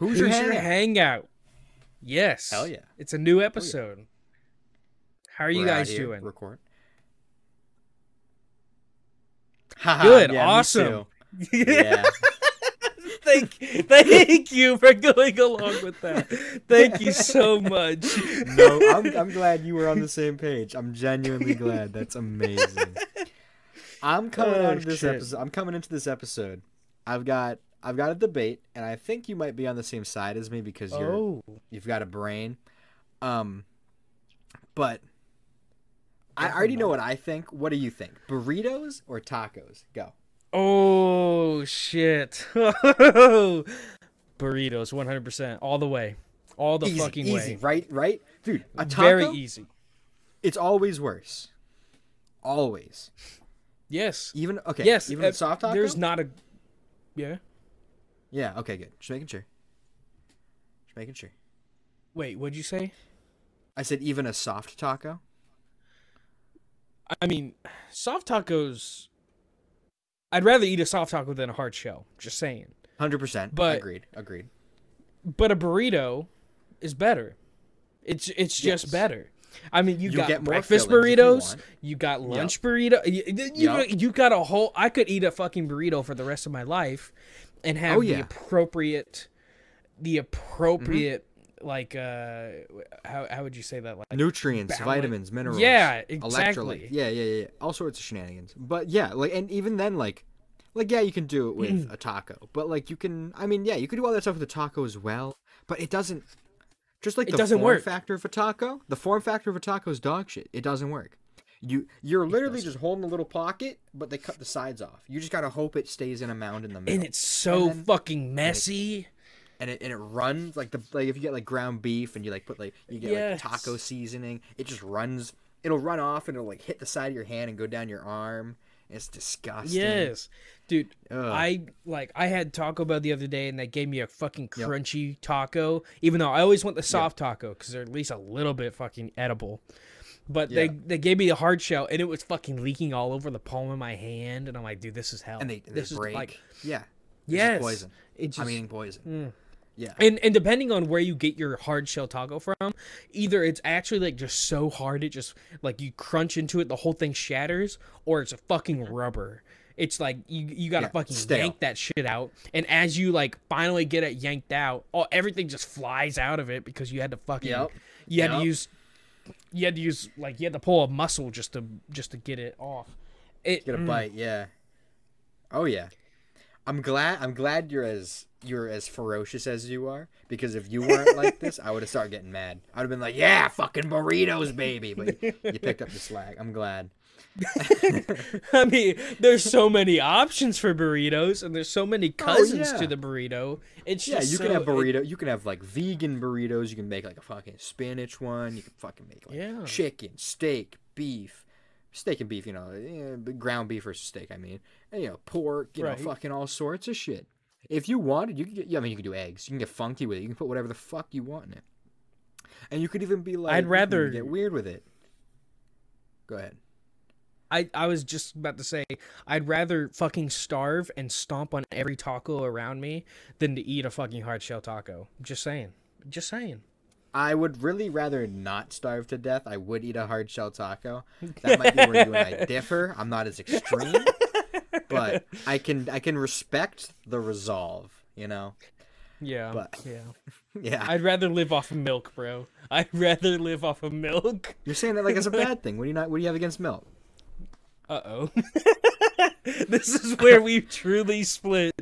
Who's, your Hoosier hangout? Hangout. Yes. Hell yeah. It's a new oh, episode. How are you We're guys doing? Record. Good, yeah, awesome. Yeah. thank, thank you for going along with that. Thank you so much. no, I'm, I'm glad you were on the same page. I'm genuinely glad. That's amazing. I'm coming Oh, out of oh, this shit. episode. I'm coming into this episode. I've got I've got a debate, and I think you might be on the same side as me because you're Oh, you've got a brain. Um, but I already know what I think. What do you think? Burritos or tacos? Go. oh shit! Burritos, one hundred percent, all the way, all the easy, fucking easy, way. right? Right, dude. A taco, Very easy. it's always worse. Always. Yes. Even okay. yes. Even uh, a soft taco. There's not a. Yeah. Yeah. Okay. Good. Just making sure. Just making sure. Wait. What'd you say? I said even a soft taco. I mean, soft tacos. I'd rather eat a soft taco than a hard shell. Just saying. Hundred percent. But- agreed. Agreed. But a burrito is better. It's it's just Yes. better. I mean, you, You got get breakfast if you burritos. You, got lunch burrito. You, you, Yup. you got a whole. I could eat a fucking burrito for the rest of my life, and have Oh, the appropriate, the appropriate Mm-hmm. like uh, how how would you say that like Nutrients, balance- vitamins, minerals. Yeah, exactly. Yeah, yeah, yeah, yeah. All sorts of shenanigans. But yeah, like, and even then, like, like yeah, you can do it with a taco. But like, you can. I mean, yeah, you could do all that stuff with a taco as well. But it doesn't. Just like It the doesn't form work. factor of a taco, the form factor of a taco is dog shit. It doesn't work. You you're literally just holding a little pocket, but they cut the sides off. You just gotta hope it stays in a mound in the middle. and it's so then- fucking messy. and it and it runs like the like if you get like ground beef and you like put like you get Yes. like taco seasoning, it just runs. It'll run off and it'll like hit the side of your hand and go down your arm. It's disgusting. Yes, dude. Ugh. I like I had Taco Bell the other day, and they gave me a fucking crunchy taco. Even though I always want the soft taco because they're at least a little bit fucking edible. But they Yeah. they gave me the hard shell, and it was fucking leaking all over the palm of my hand, and I'm like, dude, this is hell. and they, they this break. is like yeah. Yes, poison. It just, I'm eating poison. Mm. Yeah. and and depending on where you get your hard shell taco from, either it's actually like just so hard it just like you crunch into it, the whole thing shatters, or it's a fucking rubber. It's like you you gotta Yeah, fucking stale. yank that shit out, and as you like finally get it yanked out, oh everything just flies out of it because you had to fucking Yep. you had Yep. to use you had to use like you had to pull a muscle just to just to get it off. It Get a mm, bite. Yeah. Oh yeah. I'm glad. I'm glad you're as you're as ferocious as you are because if you weren't like this, I would have started getting mad. I'd have been like, "Yeah, fucking burritos, baby!" But you picked up the slack. I'm glad. I mean, there's so many options for burritos, and there's so many cousins Oh, yeah. to the burrito. It's Yeah, you can so- have it- burrito. you can have like vegan burritos. You can make like a fucking spinach one. You can fucking make like Yeah. chicken, steak, beef, steak and beef. You know, eh, ground beef versus steak. I mean, and, you know, pork. You Right. know, fucking all sorts of shit. If you wanted, you could get. Yeah, I mean, you can do eggs. You can get funky with it. You can put whatever the fuck you want in it. And you could even be like, I'd rather- get weird with it. Go ahead. I, I was just about to say I'd rather fucking starve and stomp on every taco around me than to eat a fucking hard shell taco. Just saying. Just saying. I would really rather not starve to death. I would eat a hard shell taco. That might be where you and I differ. I'm not as extreme, but I can I can respect the resolve. You know, Yeah. But- yeah. yeah. I'd rather live off of milk, bro. I'd rather live off of milk. You're saying that like it's a bad thing. What do you not? What do you have against milk? Uh oh. this is where we truly split.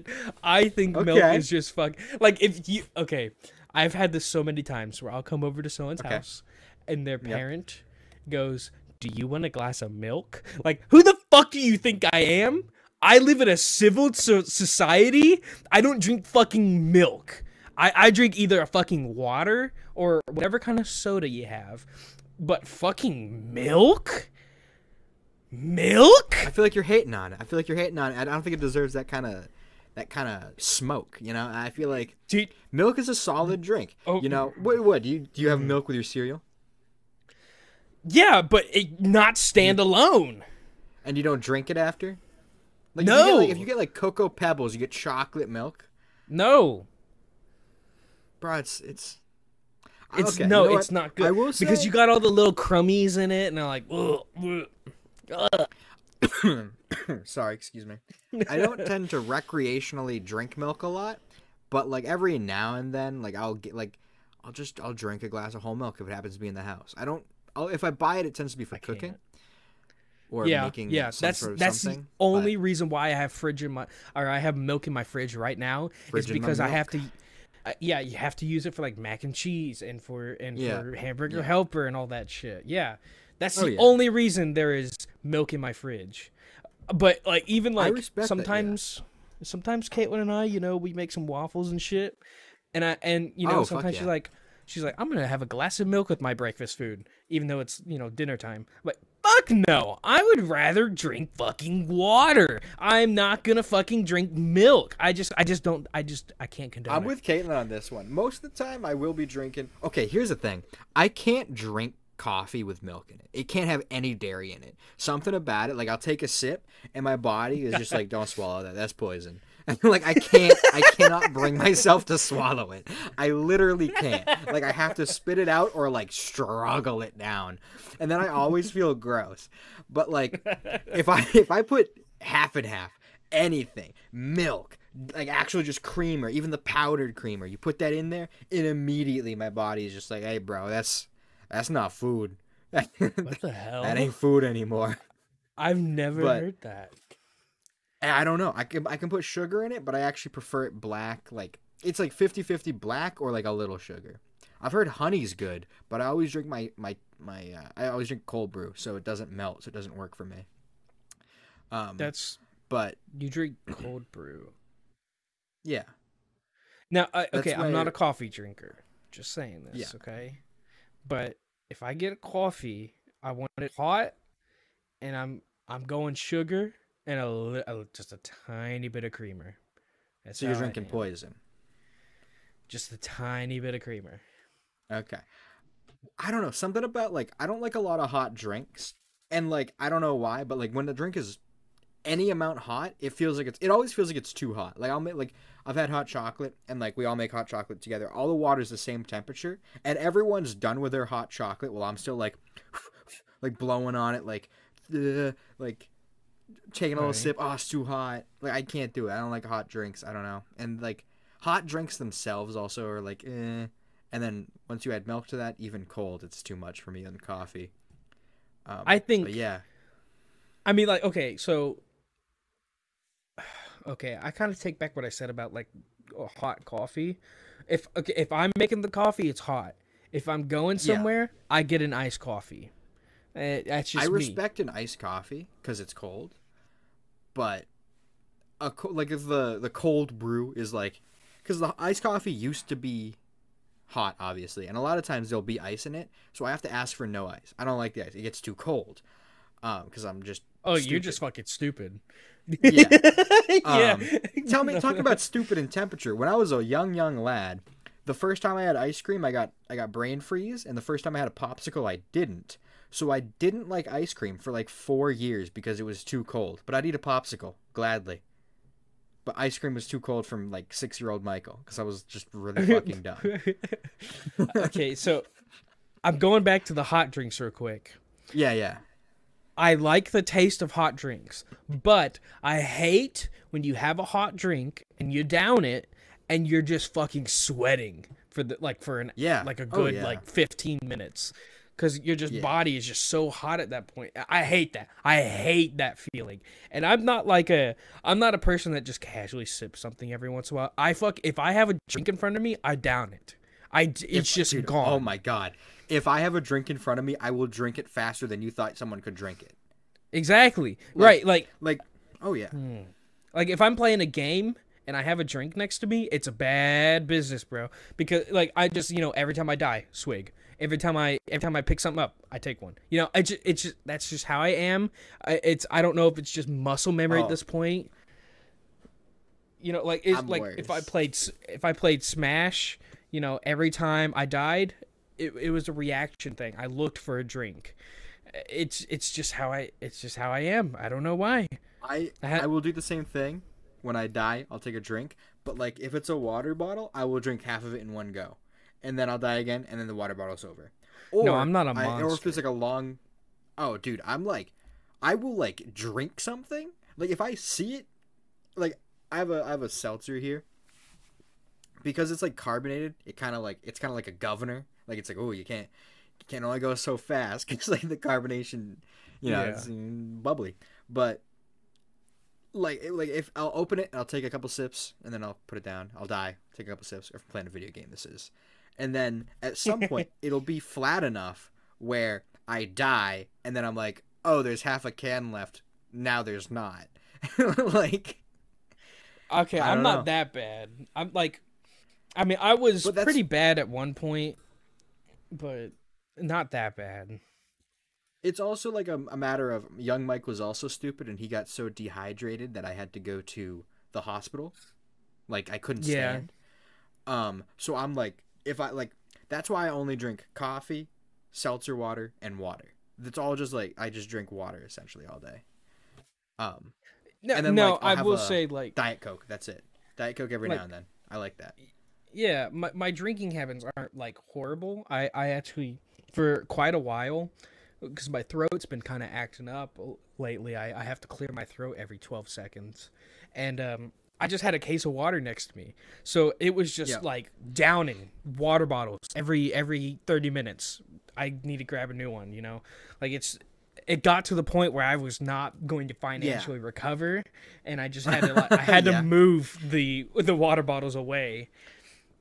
I think milk is just fuck. Like if you okay, I've had this so many times where I'll come over to someone's Okay. house and their parent goes, "Do you want a glass of milk?" Like who the fuck do you think I am? I live in a civil so- society. I don't drink fucking milk. I, I drink either a fucking water or whatever kind of soda you have. But fucking milk? Milk? I feel like you're hating on it. I feel like you're hating on it. I don't think it deserves that kind of that kind of smoke. You know, I feel like Dude, milk is a solid drink. Oh. You know, what? What do you do? You have mm-hmm. milk with your cereal, yeah, but it not stand alone. and you don't drink it after. Like, If you, No. get, like, if you get like cocoa pebbles, you get chocolate milk. No. bro. It's it's. It's okay, you no, know it's not good I will say, because you got all the little crummies in it, and they're like, ugh, ugh. Sorry, excuse me. I don't tend to recreationally drink milk a lot, but like every now and then, like I'll get like I'll just I'll drink a glass of whole milk if it happens to be in the house. I don't. I'll, if I buy it, it tends to be for I cooking can't. or yeah, making yeah. That's sort of that's the but- only reason why I have fridge in my or I have milk in my fridge right now Fridge is because I milk. have to. Uh, yeah, you have to use it for like mac and cheese and for and Yeah, for hamburger yeah. helper and all that shit. Yeah, that's Oh, the yeah. only reason there is milk in my fridge. But like even like respect that, yeah. sometimes, sometimes Caitlin and I, you know, we make some waffles and shit, and I and you know Oh, sometimes she's like, she's like, I'm gonna have a glass of milk with my breakfast food, even though it's you know dinner time. Like fuck no, I would rather drink fucking water. I'm not gonna fucking drink milk. I just I just don't I just I can't condone I'm it. with Caitlin on this one. Most of the time, I will be drinking. Okay, here's the thing: I can't drink coffee with milk in it. It can't have any dairy in it. Something about it, like I'll take a sip, and my body is just like, "Don't swallow that. That's poison." like I can't, I cannot bring myself to swallow it. I literally can't. Like I have to spit it out or like struggle it down, and then I always feel gross. But like, if I if I put half and half, anything, milk, like actually just creamer, even the powdered creamer, you put that in there, and immediately my body is just like, hey, bro, that's that's not food. what the hell? that ain't food anymore. I've never but- heard that. I don't know. I can I can put sugar in it, but I actually prefer it black. Like it's like 50-50 black or like a little sugar. I've heard honey's good, but I always drink my my my uh, I always drink cold brew, so it doesn't melt, so it doesn't work for me. Um, That's but you drink cold brew. yeah, Now, I, okay, I'm not a coffee drinker. Just saying this, Yeah. okay? But if I get a coffee, I want it hot, and I'm I'm going sugar and a, li- a just a tiny bit of creamer. That's so you're drinking poison. Just a tiny bit of creamer. Okay. I don't know. Something about like I don't like a lot of hot drinks. And like I don't know why, but like when the drink is any amount hot, it feels like it's it always feels like it's too hot. Like I'll make like I've had hot chocolate and like we all make hot chocolate together. All the water's the same temperature and everyone's done with their hot chocolate while I'm still like like blowing on it like uh, like taking a little Right. sip. Oh, it's too hot. Like I can't do it. I don't like hot drinks. I don't know. And like hot drinks themselves also are like eh. And then once you add milk to that, even cold, it's too much for me on coffee. Um, I think yeah, I mean, like, okay, so, okay, I kind of take back what I said about like a hot coffee. If okay, if I'm making the coffee, it's hot. If I'm going Yeah. somewhere, I get an iced coffee. Uh, that's just I me. respect an iced coffee because it's cold, but a co- like if the the cold brew is like because the iced coffee used to be hot, obviously, and a lot of times there'll be ice in it, so I have to ask for no ice. I don't like the ice; it gets too cold. Um, because I'm just Oh, you're just fucking stupid. Yeah. yeah. Um, Tell me, talk about stupid and temperature. When I was a young, young lad, the first time I had ice cream, I got I got brain freeze, and the first time I had a popsicle, I didn't. So I didn't like ice cream for like four years because it was too cold. But I'd eat a popsicle gladly. But ice cream was too cold from like six year old Michael because I was just really fucking dumb. okay, so I'm going back to the hot drinks real quick. Yeah, yeah. I like the taste of hot drinks, but I hate when you have a hot drink and you down it and you're just fucking sweating for the like for an Yeah. like a Oh, good yeah. like 15 minutes cuz your just Yeah. body is just so hot at that point. I hate that. I hate that feeling. And I'm not like a I'm not a person that just casually sips something every once in a while. I fuck if I have a drink in front of me, I down it. I it's just Dude, oh gone. Oh my god. If I have a drink in front of me, I will drink it faster than you thought someone could drink it. Exactly. right, like Like, oh yeah. Hmm. Like if I'm playing a game and I have a drink next to me, it's a bad business, bro. Because like I just you know every time I die, swig. Every time I every time I pick something up, I take one. You know, I just it's just that's just how I am. I, it's I don't know if it's just muscle memory Oh. at this point. You know, like it's I'm like if I played S- if I played Smash, you know, every time I died, it, it was a reaction thing. I looked for a drink. It's it's just how I it's just how I am. I don't know why. I I had- I will do the same thing when I die. I'll take a drink, But like if it's a water bottle, I will drink half of it in one go, and then I'll die again, and then the water bottle's over. Or No, I'm not a I- or if monster. there's like a long, oh dude, I'm like, I will like drink something. Like if I see it, like I have a I have a seltzer here. Because it's like carbonated, it kind of like it's kind of like a governor. Like it's like oh you can't you can only go so fast because like the carbonation, you know, Yeah. it's bubbly. But like like if I'll open it, I'll take a couple sips and then I'll put it down. I'll die, take a couple sips. Or if playing a video game, this is, and then at some point it'll be flat enough where I die, and then I'm like, oh, there's half a can left. Now there's not. like Okay, I'm don't know. that bad. I'm like, I mean, I was pretty bad at one point, but not that bad. it's also like a, a matter of young Mike was also stupid, and he got so dehydrated that I had to go to the hospital. Like I couldn't Yeah. stand. Um, so I'm like, if I like, that's why I only drink coffee, seltzer water, and water. That's all just like I just drink water essentially all day. Um, No, then, no like, I will say like, Diet Coke. That's it. Diet Coke every Like- now and then. I like that. Yeah, my my drinking habits aren't like horrible. I I actually for quite a while because my throat's been kind of acting up lately. I I have to clear my throat every 12 seconds, and um. I just had a case of water next to me, so it was just Yeah. like downing water bottles every every thirty minutes. I need to grab a new one, you know. Like it's, it got to the point where I was not going to financially recover, and I just had to like, I had Yeah. to move the the water bottles away.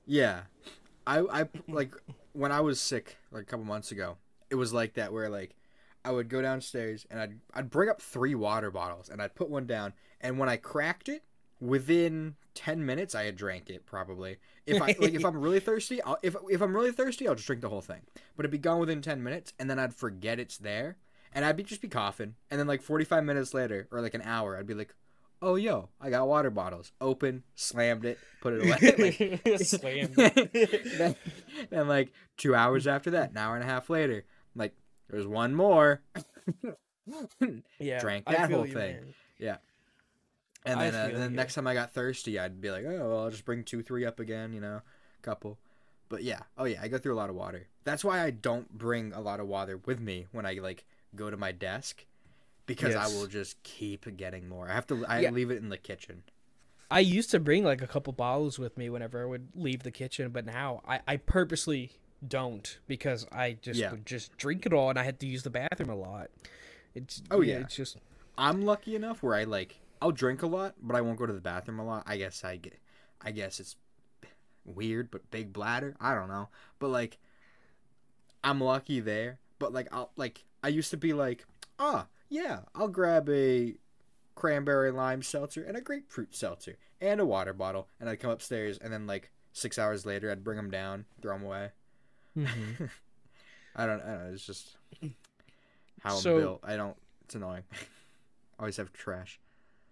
Yeah, I I like when I was sick like a couple months ago. It was like that where like I would go downstairs and I'd I'd bring up three water bottles and I'd put one down and when I cracked it within 10 minutes I had drank it probably. If I like if I'm really thirsty, I'll, if if I'm really thirsty, I'll just drink the whole thing. But it'd be gone within 10 minutes and then I'd forget it's there and I'd be just be coughing and then like 45 minutes later or like an hour I'd be like, "Oh yo, I got water bottles." Open, slammed it, put it away. Like, Slammed then, then like two hours after that, an hour and a half later, like there's one more. Yeah, Drank that whole you, thing. man. And then, uh, then next time I got thirsty, I'd be like, oh, well, I'll just bring two, three up again, you know, couple. But yeah, oh yeah, I go through a lot of water. That's why I don't bring a lot of water with me when I like go to my desk, because I will just keep getting more. I have to. I Yeah. leave it in the kitchen. I used to bring like a couple bottles with me whenever I would leave the kitchen, but now I, I purposely don't because I just Yeah. would just drink it all and I had to use the bathroom a lot. It's Oh, yeah. it's just I'm lucky enough where I like I'll drink a lot, but I won't go to the bathroom a lot. I guess I get I guess it's weird, but big bladder. I don't know. But like I'm lucky there. But like I'll like I used to be like, ah, yeah, I'll grab a cranberry lime seltzer and a grapefruit seltzer and a water bottle and I'd come upstairs and then like six hours later I'd bring them down, throw them away. Mhm. I don't, I don't know. It's just how So- I'm built. I don't. It's annoying. Always have trash.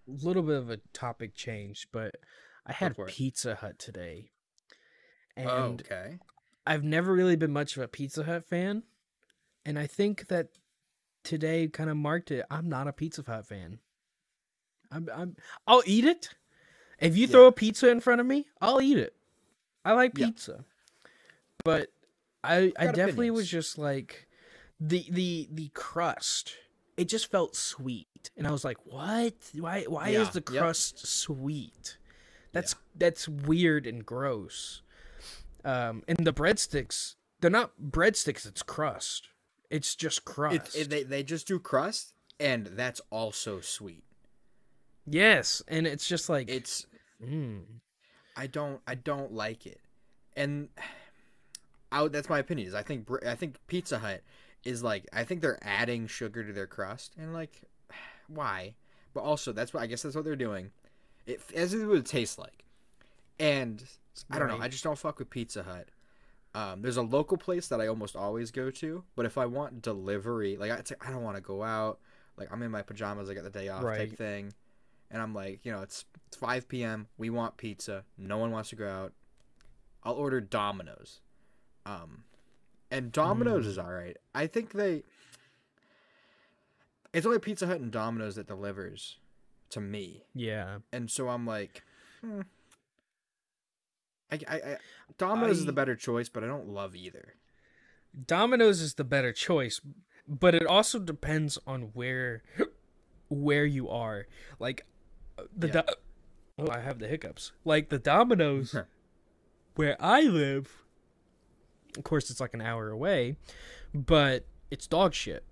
A little bit of a topic change, but I had. Pizza Hut today. And Oh, okay. I've never really been much of a Pizza Hut fan, and I think that today kind of marked it. I'm not a Pizza Hut fan. I'm, I'm I'll eat it. If you Yeah. throw a pizza in front of me, I'll eat it. I like Yeah. pizza. But I I definitely was just like the the the crust. It just felt sweet. And I was like, "What? Why why is Yeah, the yep. crust sweet?" That's that's weird and gross. Um, and the breadsticks, they're not breadsticks. It's crust. It's just crust. It, it, they they just do crust, and that's also sweet. yes, and it's just like It's mm, I don't I don't like it, and I, that's my opinion. Is I think I think Pizza Hut is like I think they're adding sugar to their crust, and like why? But also that's what I guess that's what they're doing. It as it would taste like, and I don't know. I just don't fuck with Pizza Hut. Um, there's a local place that I almost always go to, but if I want delivery, like I, don't want to go out. Like I'm in my pajamas, I got the day off Right. type thing, and I'm like, you know, it's it's 5 p.m. We want pizza. No one wants to go out. I'll order Domino's. Um, and Domino's Mm. is all right. I think they. It's only Pizza Hut and Domino's that delivers to me, yeah. and so I'm like, hmm, I, I, I Domino's is the better choice, but I don't love either. Domino's is the better choice, but it also depends on where where you are. Like uh, the Yeah. Do- oh, I have the hiccups. Like the Domino's where I live. Of course, it's like an hour away, but it's dog shit.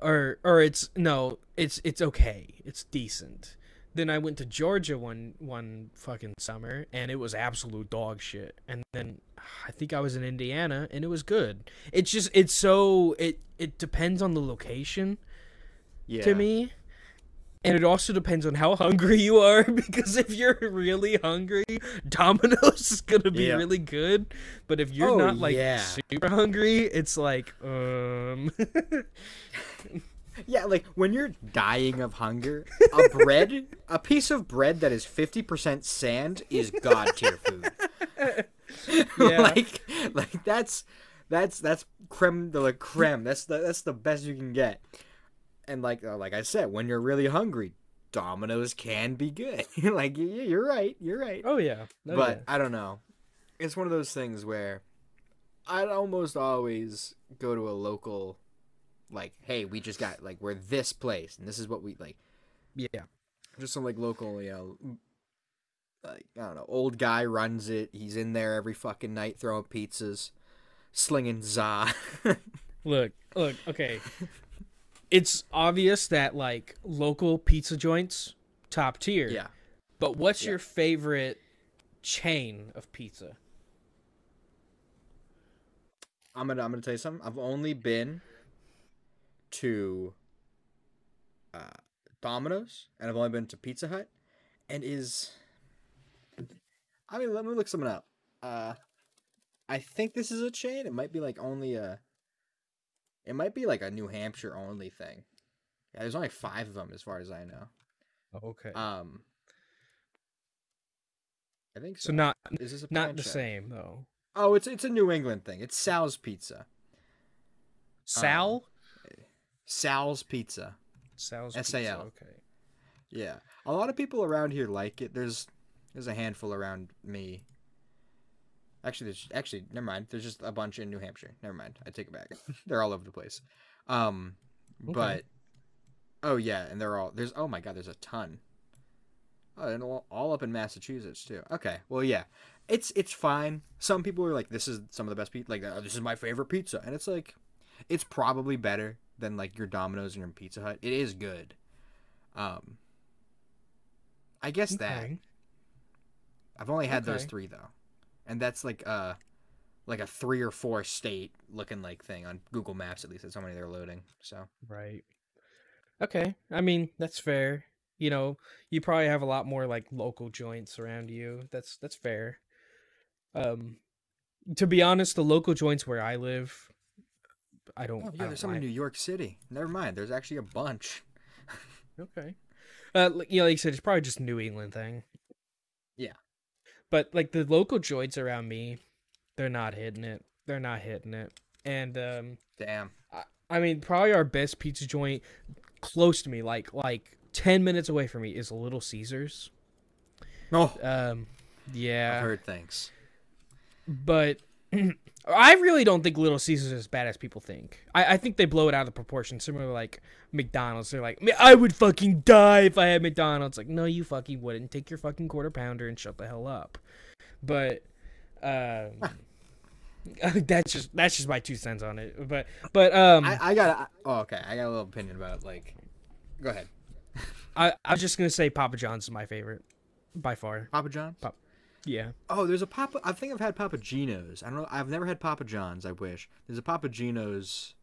Or or it's no, it's it's okay. It's decent. Then I went to Georgia one one fucking summer and it was absolute dog shit. And then I think I was in Indiana and it was good. It's just it's so it it depends on the location Yeah. to me. And it also depends on how hungry you are because if you're really hungry, Domino's is gonna be Yeah. really good. But if you're Oh, not like yeah. super hungry, it's like um Yeah, like when you're dying of hunger, a bread, a piece of bread that is fifty percent sand is god tier food. Yeah. like, like that's that's that's creme de la creme. That's the that's the best you can get. And like uh, like I said, when you're really hungry, Domino's can be good. like yeah, you're right, you're right. Oh yeah. Oh, but yeah. I don't know. It's one of those things where I'd almost always go to a local, like, hey, we just got like we're this place and this is what we like. yeah. Just some like local, you know, like I don't know, old guy runs it. He's in there every fucking night throwing pizzas, slinging za. Look, look, okay. it's obvious that like local pizza joints top tier. yeah, But what's Yeah. your favorite chain of pizza? I'm gonna I'm gonna tell you something. I've only been to uh, Domino's and I've only been to Pizza Hut, and is I mean let me look something up. Uh, I think this is a chain. It might be like only a. It might be like a New Hampshire only thing. Yeah, there's only five of them as far as I know. Okay. Um, I think so. so not is this a not the same though. Oh, it's it's a New England thing. It's Sal's Pizza. Sal? Sal's Pizza. Sal's S-A-L. Pizza, Okay. Yeah, a lot of people around here like it. There's there's a handful around me. Actually, there's actually never mind. There's just a bunch in New Hampshire. Never mind. I take it back. they're all over the place. Um, but oh yeah, and they're all there's oh my god, there's a ton. Oh, and all, all up in Massachusetts too. Okay, well yeah, it's it's fine. Some people are like, this is some of the best pizza. Like, oh, this is my favorite pizza, and it's like, it's probably better than like your Domino's and your Pizza Hut. It is good. Um, I guess that I've only had those three though, and that's like uh like a three or four state looking like thing on Google Maps. At least that's how many they're loading. So Right. Okay. I mean, that's fair. You know, you probably have a lot more like local joints around you. That's that's fair. Um to be honest, the local joints where I live I don't oh I yeah, don't there's some in. New York City. Never mind. There's actually a bunch. Okay. Uh, like, you know, like you said, it's probably just a New England thing. Yeah. But like the local joints around me, they're not hitting it. They're not hitting it. And um, Damn. I mean, probably our best pizza joint close to me, like like ten minutes away from me, is Little Caesars. Oh, Um, yeah, I've heard things. but I really don't think Little Caesars is as bad as people think. I, I think they blow it out of proportion. Similar to like McDonald's, they're like, I would fucking die if I had McDonald's. Like, no, you fucking wouldn't. Take your fucking quarter pounder and shut the hell up. But um, that's just that's just my two cents on it. But but um, I, I got. Oh, okay. I got a little opinion about it. Like, go ahead. I I was just gonna say Papa John's is my favorite by far. Papa John's. Yeah. Oh, there's a Papa. I think I've had Papa Gino's. I don't know. I've never had Papa John's. I wish. There's a Papa Gino's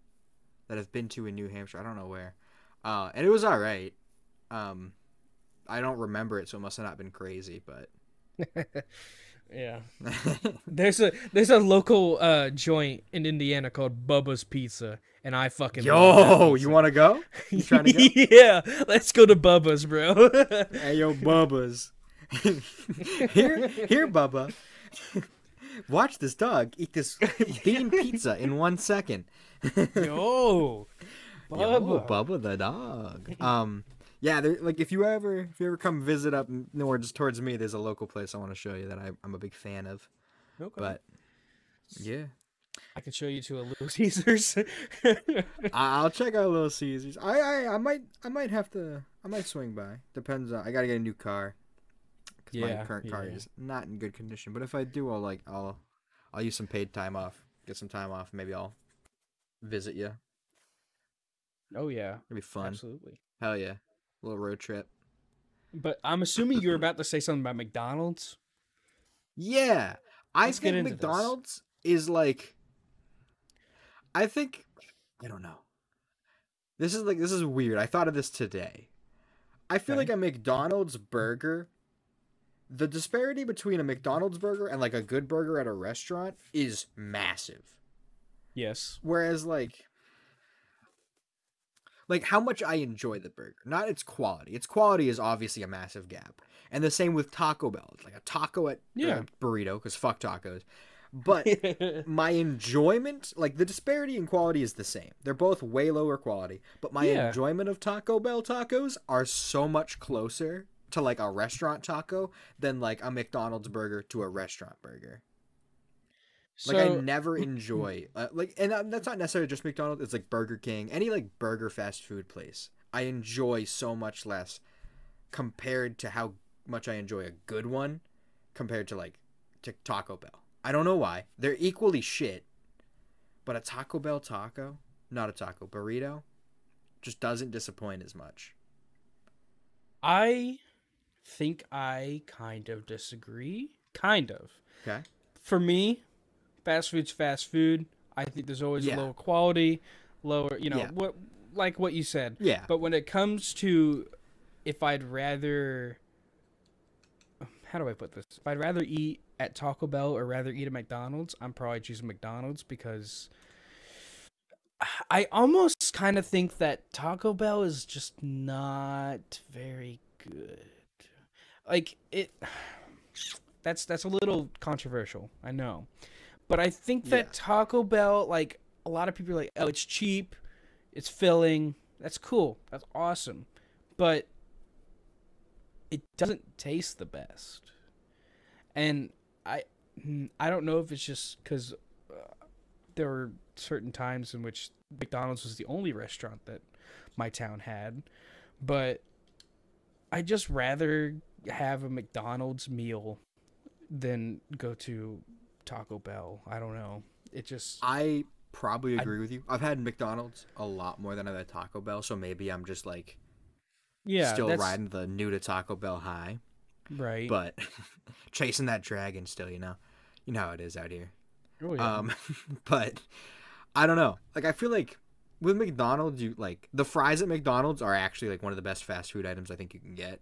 that I've been to in New Hampshire. I don't know where. Uh, and it was all right. Um, I don't remember it, so it must have not been crazy. But Yeah. There's a there's a local uh joint in Indiana called Bubba's Pizza, and I fucking yo, you want to go? You trying to go? yeah, let's go to Bubba's, bro. hey, yo, Bubba's. here, here, Bubba. Watch this dog eat this bean pizza in one second. Yo, Yo, Bubba. Bubba the dog. Um, yeah, there, like if you ever if you ever come visit up north towards me, there's a local place I want to show you that I, I'm a big fan of. Okay. But yeah, I can show you to a Little Caesars. I'll check out Little Caesars. I, I I might I might have to I might swing by. Depends. On, I gotta get a new car. 'Cause Yeah, my current car yeah. is not in good condition. But if I do, I'll like I'll I'll use some paid time off. Get some time off. Maybe I'll visit you. oh yeah, It'll be fun. absolutely. Hell yeah, little road trip. But I'm assuming you're about to say something about McDonald's. Yeah, I Let's think into this. McDonald's is like. I think I don't know. This is like this is weird. I thought of this today. I feel Okay. like a McDonald's burger. The disparity between a McDonald's burger and like a good burger at a restaurant is massive. Yes. Whereas like like how much I enjoy the burger, not its quality. Its quality is obviously a massive gap. And the same with Taco Bell. It's like a taco at Yeah. uh, burrito because fuck tacos. But my enjoyment, like the disparity in quality is the same. They're both way lower quality, but my Yeah. enjoyment of Taco Bell tacos are so much closer to like a restaurant taco than like a McDonald's burger to a restaurant burger. so Like I never enjoy uh, like, and uh, that's not necessarily just McDonald's. It's like Burger King, any like burger fast food place. I enjoy so much less compared to how much I enjoy a good one compared to like to Taco Bell. I don't know why. They're equally shit, but a Taco Bell taco, not a taco burrito, just doesn't disappoint as much. I think I kind of disagree. Kind of. Okay. For me, fast food's fast food. I think there's always Yeah. lower quality, lower, you know, Yeah. what like what you said. Yeah. But when it comes to if I'd rather how do I put this? If I'd rather eat at Taco Bell or rather eat at McDonald's, I'm probably choosing McDonald's because I almost kind of think that Taco Bell is just not very good. Like it that's that's a little controversial, I know. But I think that Yeah. Taco Bell like a lot of people are like, "Oh, it's cheap, it's filling. That's cool. That's awesome." But it doesn't taste the best. And I mm, I don't know if it's just cuz uh, there were certain times in which McDonald's was the only restaurant that my town had, but I just rather have a McDonald's meal than go to Taco Bell. I don't know. It just I probably I- agree with you. I've had McDonald's a lot more than I've had Taco Bell, so maybe I'm just like yeah, still riding the new to Taco Bell high. right. but chasing that dragon still, you know, you know how it is out here. oh, yeah. Um, but I don't know. Like I feel like with McDonald's, you like the fries at McDonald's are actually like one of the best fast food items I think you can get.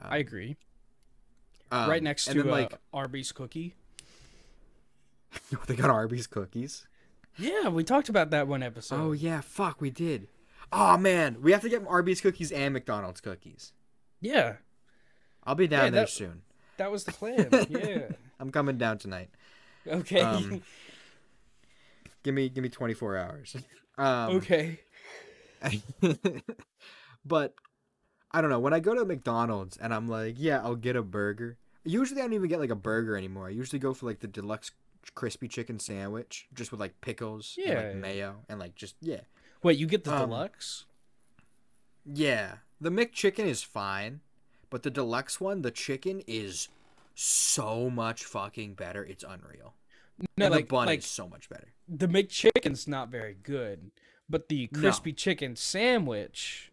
Um, I agree. um, right next to then, uh, like Arby's cookie. they got Arby's cookies. Yeah, we talked about that one episode. oh yeah, fuck, we did. Oh man, we have to get Arby's cookies and McDonald's cookies. yeah, I'll be down Yeah, there that- soon. that was the plan. yeah. I'm coming down tonight. Okay. Um, Give me give me 24 hours. Um, okay. but I don't know. When I go to McDonald's and I'm like, yeah, I'll get a burger. Usually I don't even get like a burger anymore. I usually go for like the deluxe crispy chicken sandwich, just with like pickles, and, Yeah, like, yeah. mayo, and like just yeah, Wait, you get the Um, deluxe? yeah. The McChicken is fine, but the deluxe one, the chicken is so much fucking better. It's unreal. No, and like the bun like is so much better. the McChicken's not very good, but the No. crispy chicken sandwich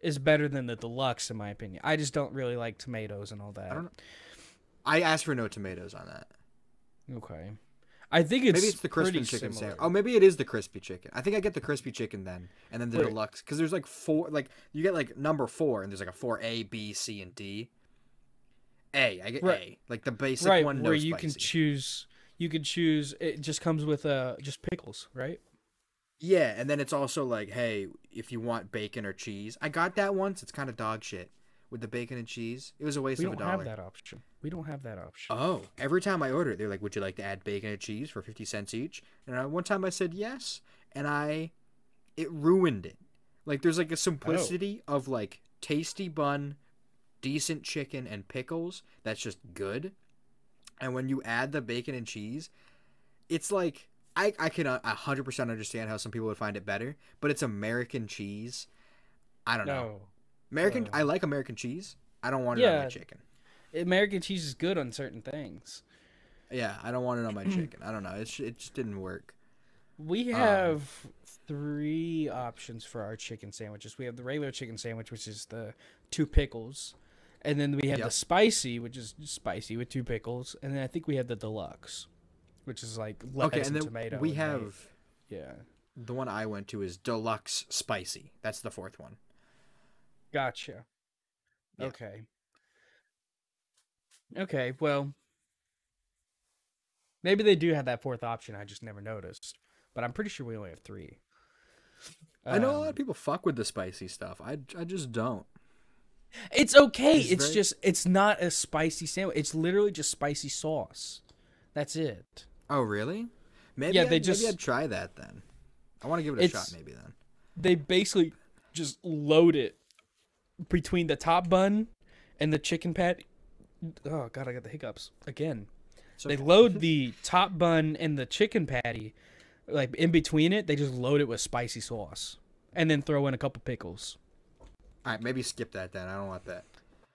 is better than the deluxe in my opinion. I just don't really like tomatoes and all that. don't I asked for no tomatoes on that. Okay. I think it's maybe it's the crispy chicken similar. sandwich. Oh, maybe it is the crispy chicken. I think I get the crispy chicken then, and then the Wait. deluxe because there's like four. Like you get like number four, and there's like a four A, B, C, and D. A, I get Right. A, like the basic right, one. No where you can choose. You can choose. It just comes with uh just pickles, right? Yeah, and then it's also like, hey, if you want bacon or cheese, I got that once. It's kind of dog shit with the bacon and cheese. It was a waste We of a dollar. We don't have that option. We don't have that option. Oh, every time I order it, they're like, "Would you like to add bacon and cheese for fifty cents each?" And I, one time I said yes, and I, it ruined it. Like there's like a simplicity oh. of like tasty bun, decent chicken, and pickles. That's just good. And when you add the bacon and cheese, it's like I I can a hundred percent understand how some people would find it better, but it's American cheese. I don't know. American. Uh, I like American cheese. I don't want it on my chicken. American cheese is good on certain things. Yeah, I don't want it on my chicken. I don't know. It it just didn't work. We Um, have three options for our chicken sandwiches. We have the regular chicken sandwich, which is the two pickles, and then we have the spicy, which is spicy with two pickles, and then I think we have the deluxe, which is like lettuce Okay, and then tomato. we and have mayo. yeah, the one I went to is deluxe spicy. That's the fourth one. gotcha. Yeah. Okay. Okay, well, maybe they do have that fourth option. I just never noticed, but I'm pretty sure we only have three. I know a lot Um, of people fuck with the spicy stuff. I, I just don't. It's okay. It's It's, very- just it's not a spicy sandwich. It's literally just spicy sauce. That's it. Oh really? Maybe Yeah, I'd, they just- maybe I'd try that then. I want to give it a shot maybe then. They basically just load it between the top bun and the chicken patty. Oh god, I got the hiccups again. So They load the top bun and the chicken patty, like in between it. They just load it with spicy sauce, and then throw in a couple pickles. all right, maybe skip that then. I don't want that.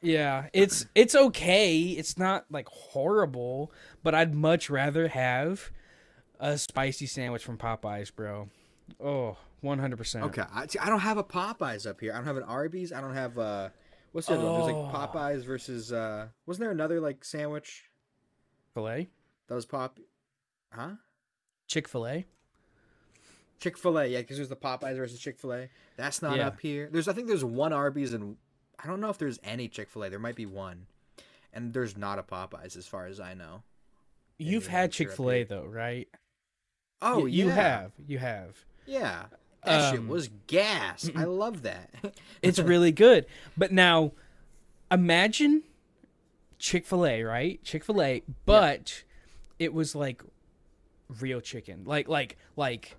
Yeah, it's it's okay. It's not like horrible, but I'd much rather have a spicy sandwich from Popeyes, bro. Oh, 100%. Okay, I, see, I don't have a Popeyes up here. I don't have an Arby's. I don't have uh, what's the other one? There's Oh. like Popeyes versus uh, wasn't there another like sandwich Filet? that was pop, huh? Chick-fil-A? Chick Fil A, yeah, because there's the Popeyes versus Chick Fil A. That's not Yeah. up here. There's, I think there's one Arby's and I don't know if there's any Chick Fil A. There might be one, and there's not a Popeyes as far as I know. You've had Chick-fil-A though, right? Oh, Y- you yeah. have. You have. Yeah, that shit Um, was gas. I love that. It's really good. But now imagine Chick-fil-A, right? Chick-fil-A, but it was like real chicken. Like like like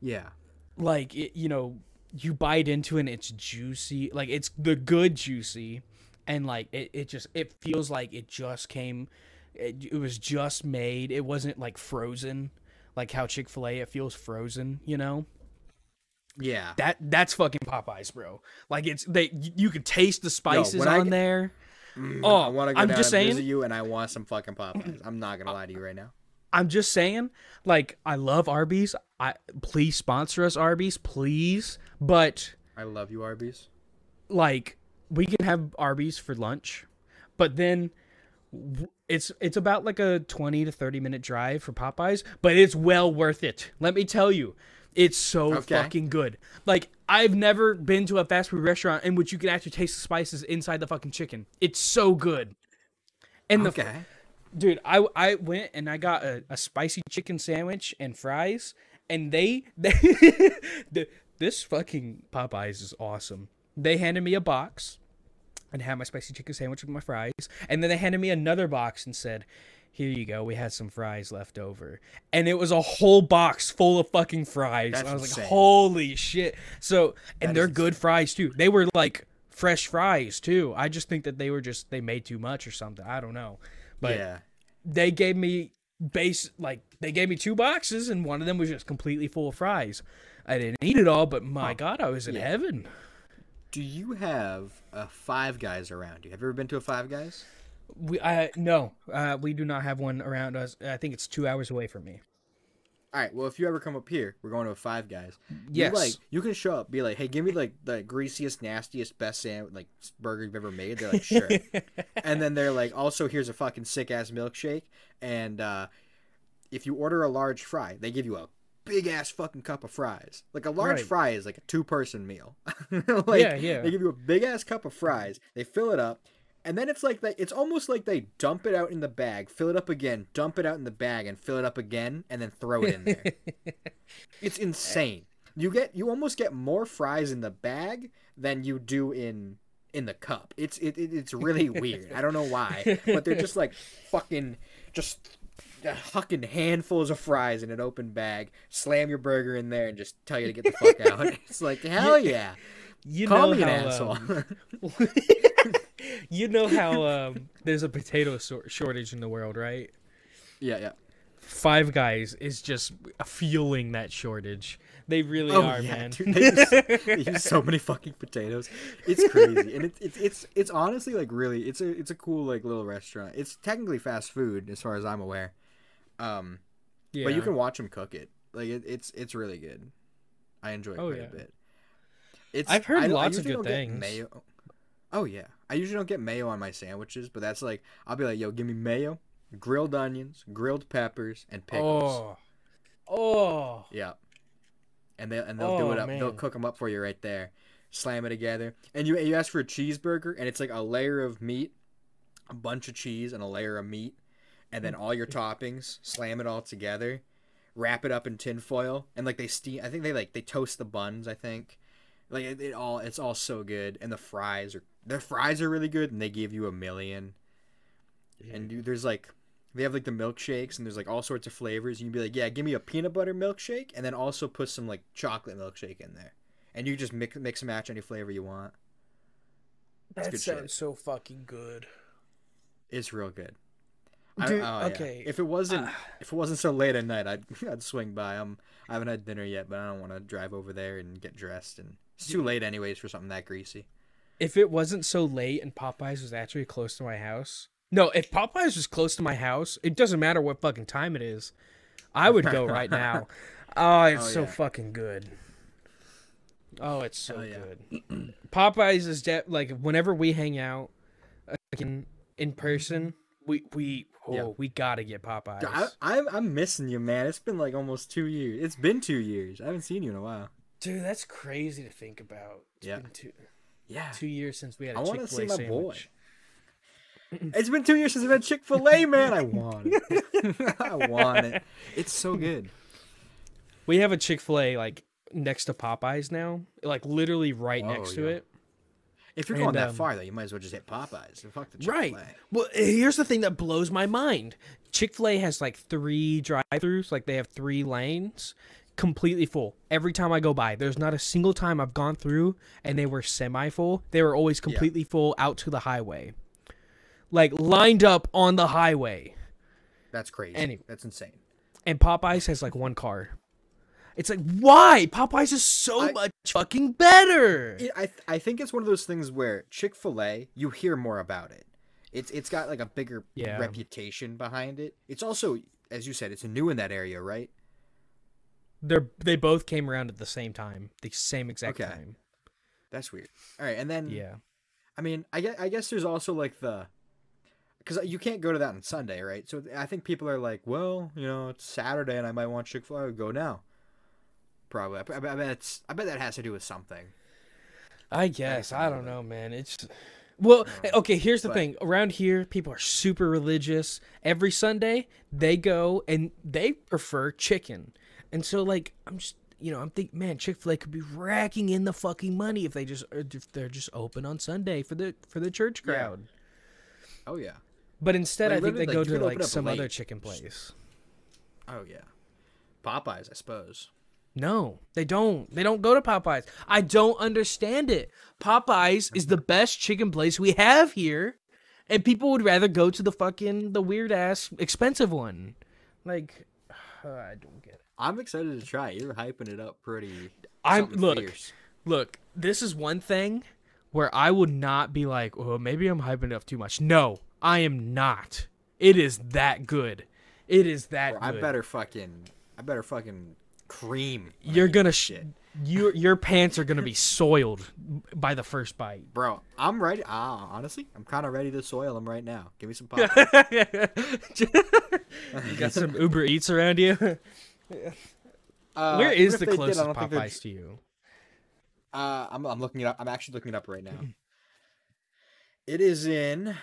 yeah, like it, you know you bite into it and it's juicy like it's the good juicy and like it, it just it feels like it just came it, it was just made it wasn't like frozen like how chick-fil-a it feels frozen you know yeah. that that's fucking popeyes bro like it's they you could taste the spices I on get- there Mm, Oh, I want to go I'm down just and saying- visit you, and I want some fucking Popeyes. I'm not gonna lie to you right now. I'm just saying like i love arby's i please sponsor us arby's please but I love you, Arby's. like we can have Arby's for lunch, but then it's it's about like a 20 to 30 minute drive for Popeyes, but it's well worth it. Let me tell you. It's so Okay. fucking good. Like I've never been to a fast food restaurant in which you can actually taste the spices inside the fucking chicken. It's so good. And the Okay. Dude i i went and i got a, a spicy chicken sandwich and fries and they they the, this fucking popeyes is awesome. They handed me a box and had my spicy chicken sandwich with my fries and then they handed me another box and said here you go we had some fries left over. And it was a whole box full of fucking fries. That's i was insane. like holy shit. So and That they're good fries too. They were like fresh fries too. I just think that they were just they made too much or something. I don't know but yeah. they gave me base like they gave me two boxes and one of them was just completely full of fries. I didn't eat it all, but my god, I was in Yeah. heaven. Do you have a Five Guys around you? Have you ever been to a Five Guys? We I no, uh, we do not have one around us. I think it's two hours away from me. All right. Well, if you ever come up here, we're going to a Five Guys. You, Yes. like you can show up, be like, "Hey, give me like the greasiest, nastiest, best sandwich, like burger you've ever made." They're like, "Sure." and then they're like, "Also, here's a fucking sick ass milkshake." And uh, if you order a large fry, they give you a big ass fucking cup of fries. Like a large Right. fry is like a two person meal. like, Yeah, yeah. They give you a big ass cup of fries. They fill it up. And then it's like they, it's almost like they dump it out in the bag, fill it up again, dump it out in the bag, and fill it up again, and then throw it in there. it's insane. You get you almost get more fries in the bag than you do in in the cup. It's it, it it's really weird. I don't know why, but they're just like fucking just fucking handfuls of fries in an open bag. Slam your burger in there and just tell you to get the fuck out. It's like hell yeah. You Call know me an asshole. um, you know how um, there's a potato shortage in the world, right? yeah, yeah. Five Guys is just fueling that shortage. They really Oh are, yeah, man. dude, they, use, they use so many fucking potatoes. It's crazy, and it's it's it's it's honestly like really, it's a it's a cool like little restaurant. It's technically fast food as far as I'm aware, um, yeah. but you can watch them cook it. Like it, it's it's really good. I enjoy it Oh, quite yeah. a bit. It's I've heard I don't- I lots of good things. Mayo. Oh yeah, I usually don't get mayo on my sandwiches, but that's like I'll be like, yo, give me mayo, grilled onions, grilled peppers, and pickles. Oh, oh, Yeah. And they and they'll do Oh, it up. They'll cook them up for you right there. Slam it together. And you you ask for a cheeseburger and it's like a layer of meat, a bunch of cheese and a layer of meat, and then all your toppings, slam it all together, wrap it up in tinfoil, and like they steam I think they like they toast the buns, I think. Like it, it all it's all so good and the fries are their fries are really good and they give you a million. And you, there's like they have like the milkshakes and there's like all sorts of flavors. And you'd be like, yeah, give me a peanut butter milkshake and then also put some like chocolate milkshake in there. And you just mix mix and match any flavor you want. that sounds shit. so fucking good. It's real good. I- Dude, oh, yeah. okay. If it wasn't Ah. if it wasn't so late at night, I'd I'd swing by. I'm I haven't had dinner yet, but I don't want to drive over there and get dressed. And it's too late anyways for something that greasy. If it wasn't so late and Popeyes was actually close to my house, no, if Popeyes was close to my house, it doesn't matter what fucking time it is. I would go right now. Oh, it's Oh, so yeah. fucking good. Oh, it's so yeah. good. Popeyes is de- like whenever we hang out uh, like in in person, we we oh Yeah. we gotta get Popeyes. I, I'm I'm missing you, man. It's been like almost two years. It's been two years. I haven't seen you in a while. Dude, that's crazy to think about. It's Yeah. two Yeah. two years since we had a I want to Chick-fil-A see my boy. It's been two years since I've had Chick Fil A, man. I want it. I want it. It's so good. We have a Chick Fil A like next to Popeyes now, like literally right Oh, next to yeah. it. If you're And, going that um, far, though, you might as well just hit Popeyes. Fuck the Chick Right. Well, here's the thing that blows my mind. Chick Fil A has like three drive-throughs, like they have three lanes, completely full. Every time I go by, there's not a single time I've gone through and they were semi-full. They were always completely full out to the highway, like lined up on the highway. That's crazy. Anyway. That's insane. And Popeyes has like one car. It's like why Popeyes is so I- much fucking better. It, I th- I think it's one of those things where Chick Fil A, you hear more about it. It's it's got like a bigger Yeah. reputation behind it. It's also, as you said, it's new in that area, right? They're they both came around at the same time, the same exact Okay. time. That's weird. All right, and then Yeah. I mean, I guess, I guess there's also like the because you can't go to that on Sunday, right? So I think people are like, well, you know, it's Saturday and I might want Chick Fil A. Go now. Probably. I, I bet it's. I bet that has to do with something. I guess I do don't know, man. It's well, okay. Here's the but- thing. Around here, people are super religious. Every Sunday, they go and they prefer chicken, and so like I'm just you know I'm thinking, man, Chick Fil A could be racking in the fucking money if they just uh, if they're just open on Sunday for the for the church Yeah. crowd. Oh yeah. But instead, Like, I think they literally, go to like some other chicken place. Oh yeah. Popeyes, I suppose. No, they don't. They don't go to Popeyes. I don't understand it. Popeyes is the best chicken place we have here, and people would rather go to the fucking the weird ass expensive one. Like, I don't get it. I'm excited to try. it. You're hyping it up pretty. I'm- look. fierce. Look, this is one thing where I would not be like, oh, maybe I'm hyping it up too much. No, I am not. It is that good. It is that Bro, I good. better fucking. I better fucking cream. You're gonna sh- shit. your your pants are gonna be soiled by the first bite. Bro, I'm ready. Ah, honestly, I'm kind of ready to soil them right now. Give me some Popeyes. you got some Uber Eats around you. Uh, Where is the did, closest don't Popeyes to you? Uh, I'm, I'm looking it up. I'm actually looking it up right now. it is in.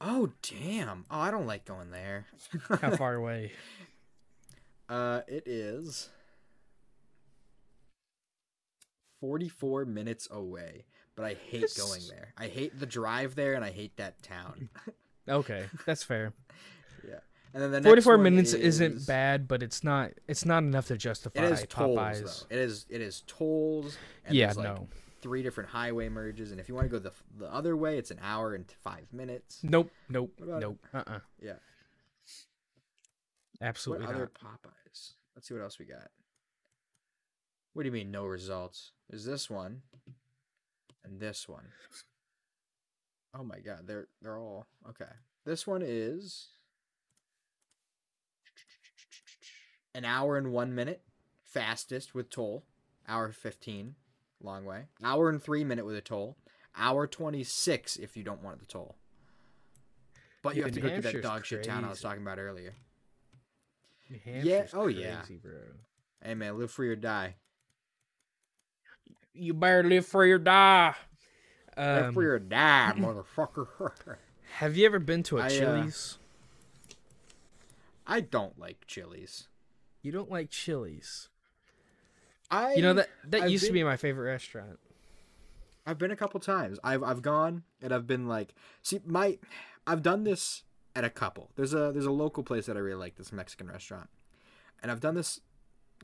Oh damn! Oh, I don't like going there. How far away? Uh, it is. 44 minutes away, but I hate going there. I hate the drive there, and I hate that town. Okay, that's fair. and then the next Forty-four minutes is, isn't bad, but it's not. It's not enough to justify It is tolls, Popeyes. though. It is. It is tolls. And Yeah, like, no. three different highway merges, and if you want to go the the other way, it's an hour and five minutes. Nope, nope, nope. Uh uh Yeah. Absolutely what other. Popeyes? Let's see what else we got. What do you mean no results? Is this one and this one? Oh my god, they're they're all okay. This one is an hour and one minute, fastest with toll. Hour fifteen, long way. Hour and three minute with a toll. Hour twenty six if you don't want the toll. But you Yeah, have to New go through that dog shit town I was talking about earlier. New Yeah, oh, yeah. crazy, bro. Hey man, live free or die. You better live free or die. live Um, free or die, motherfucker. have you ever been to a I, uh, Chili's? I don't like Chili's. You don't like Chili's. I You know that that I've used to be my favorite restaurant. I've been a couple times. I've I've gone and I've been like, see my, I've done this at a couple. There's a there's a local place that I really like. This Mexican restaurant, and I've done this,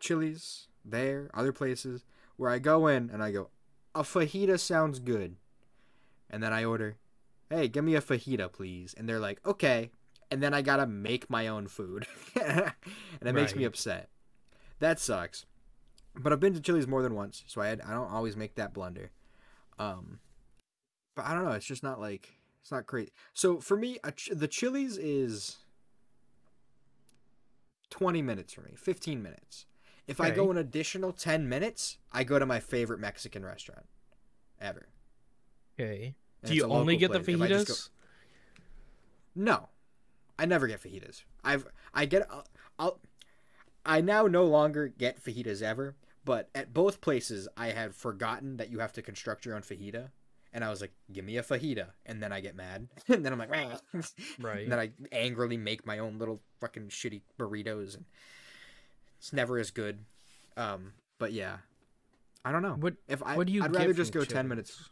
Chili's there, other places where I go in and I go, a fajita sounds good, and then I order, hey, give me a fajita please, and they're like, okay, and then I gotta make my own food, and it makes me upset. That sucks. But I've been to Chili's more than once, so I had, I don't always make that blunder. Um, but I don't know. It's just not like it's not great. So for me, ch- the Chili's is twenty minutes for me, fifteen minutes. If I go an additional ten minutes, I go to my favorite Mexican restaurant ever. Okay. And Do you only get the place. Just fajitas? go- No, I never get fajitas. I've I get I'll, I'll I now no longer get fajitas ever. But at both places, I had forgotten that you have to construct your own fajita, and I was like, "Give me a fajita," and then I get mad, and then I'm like, "Rah." Right. and then I angrily make my own little fucking shitty burritos, and it's never as good. Um, but yeah, I don't know. What if I what do you I'd rather just go ten minutes.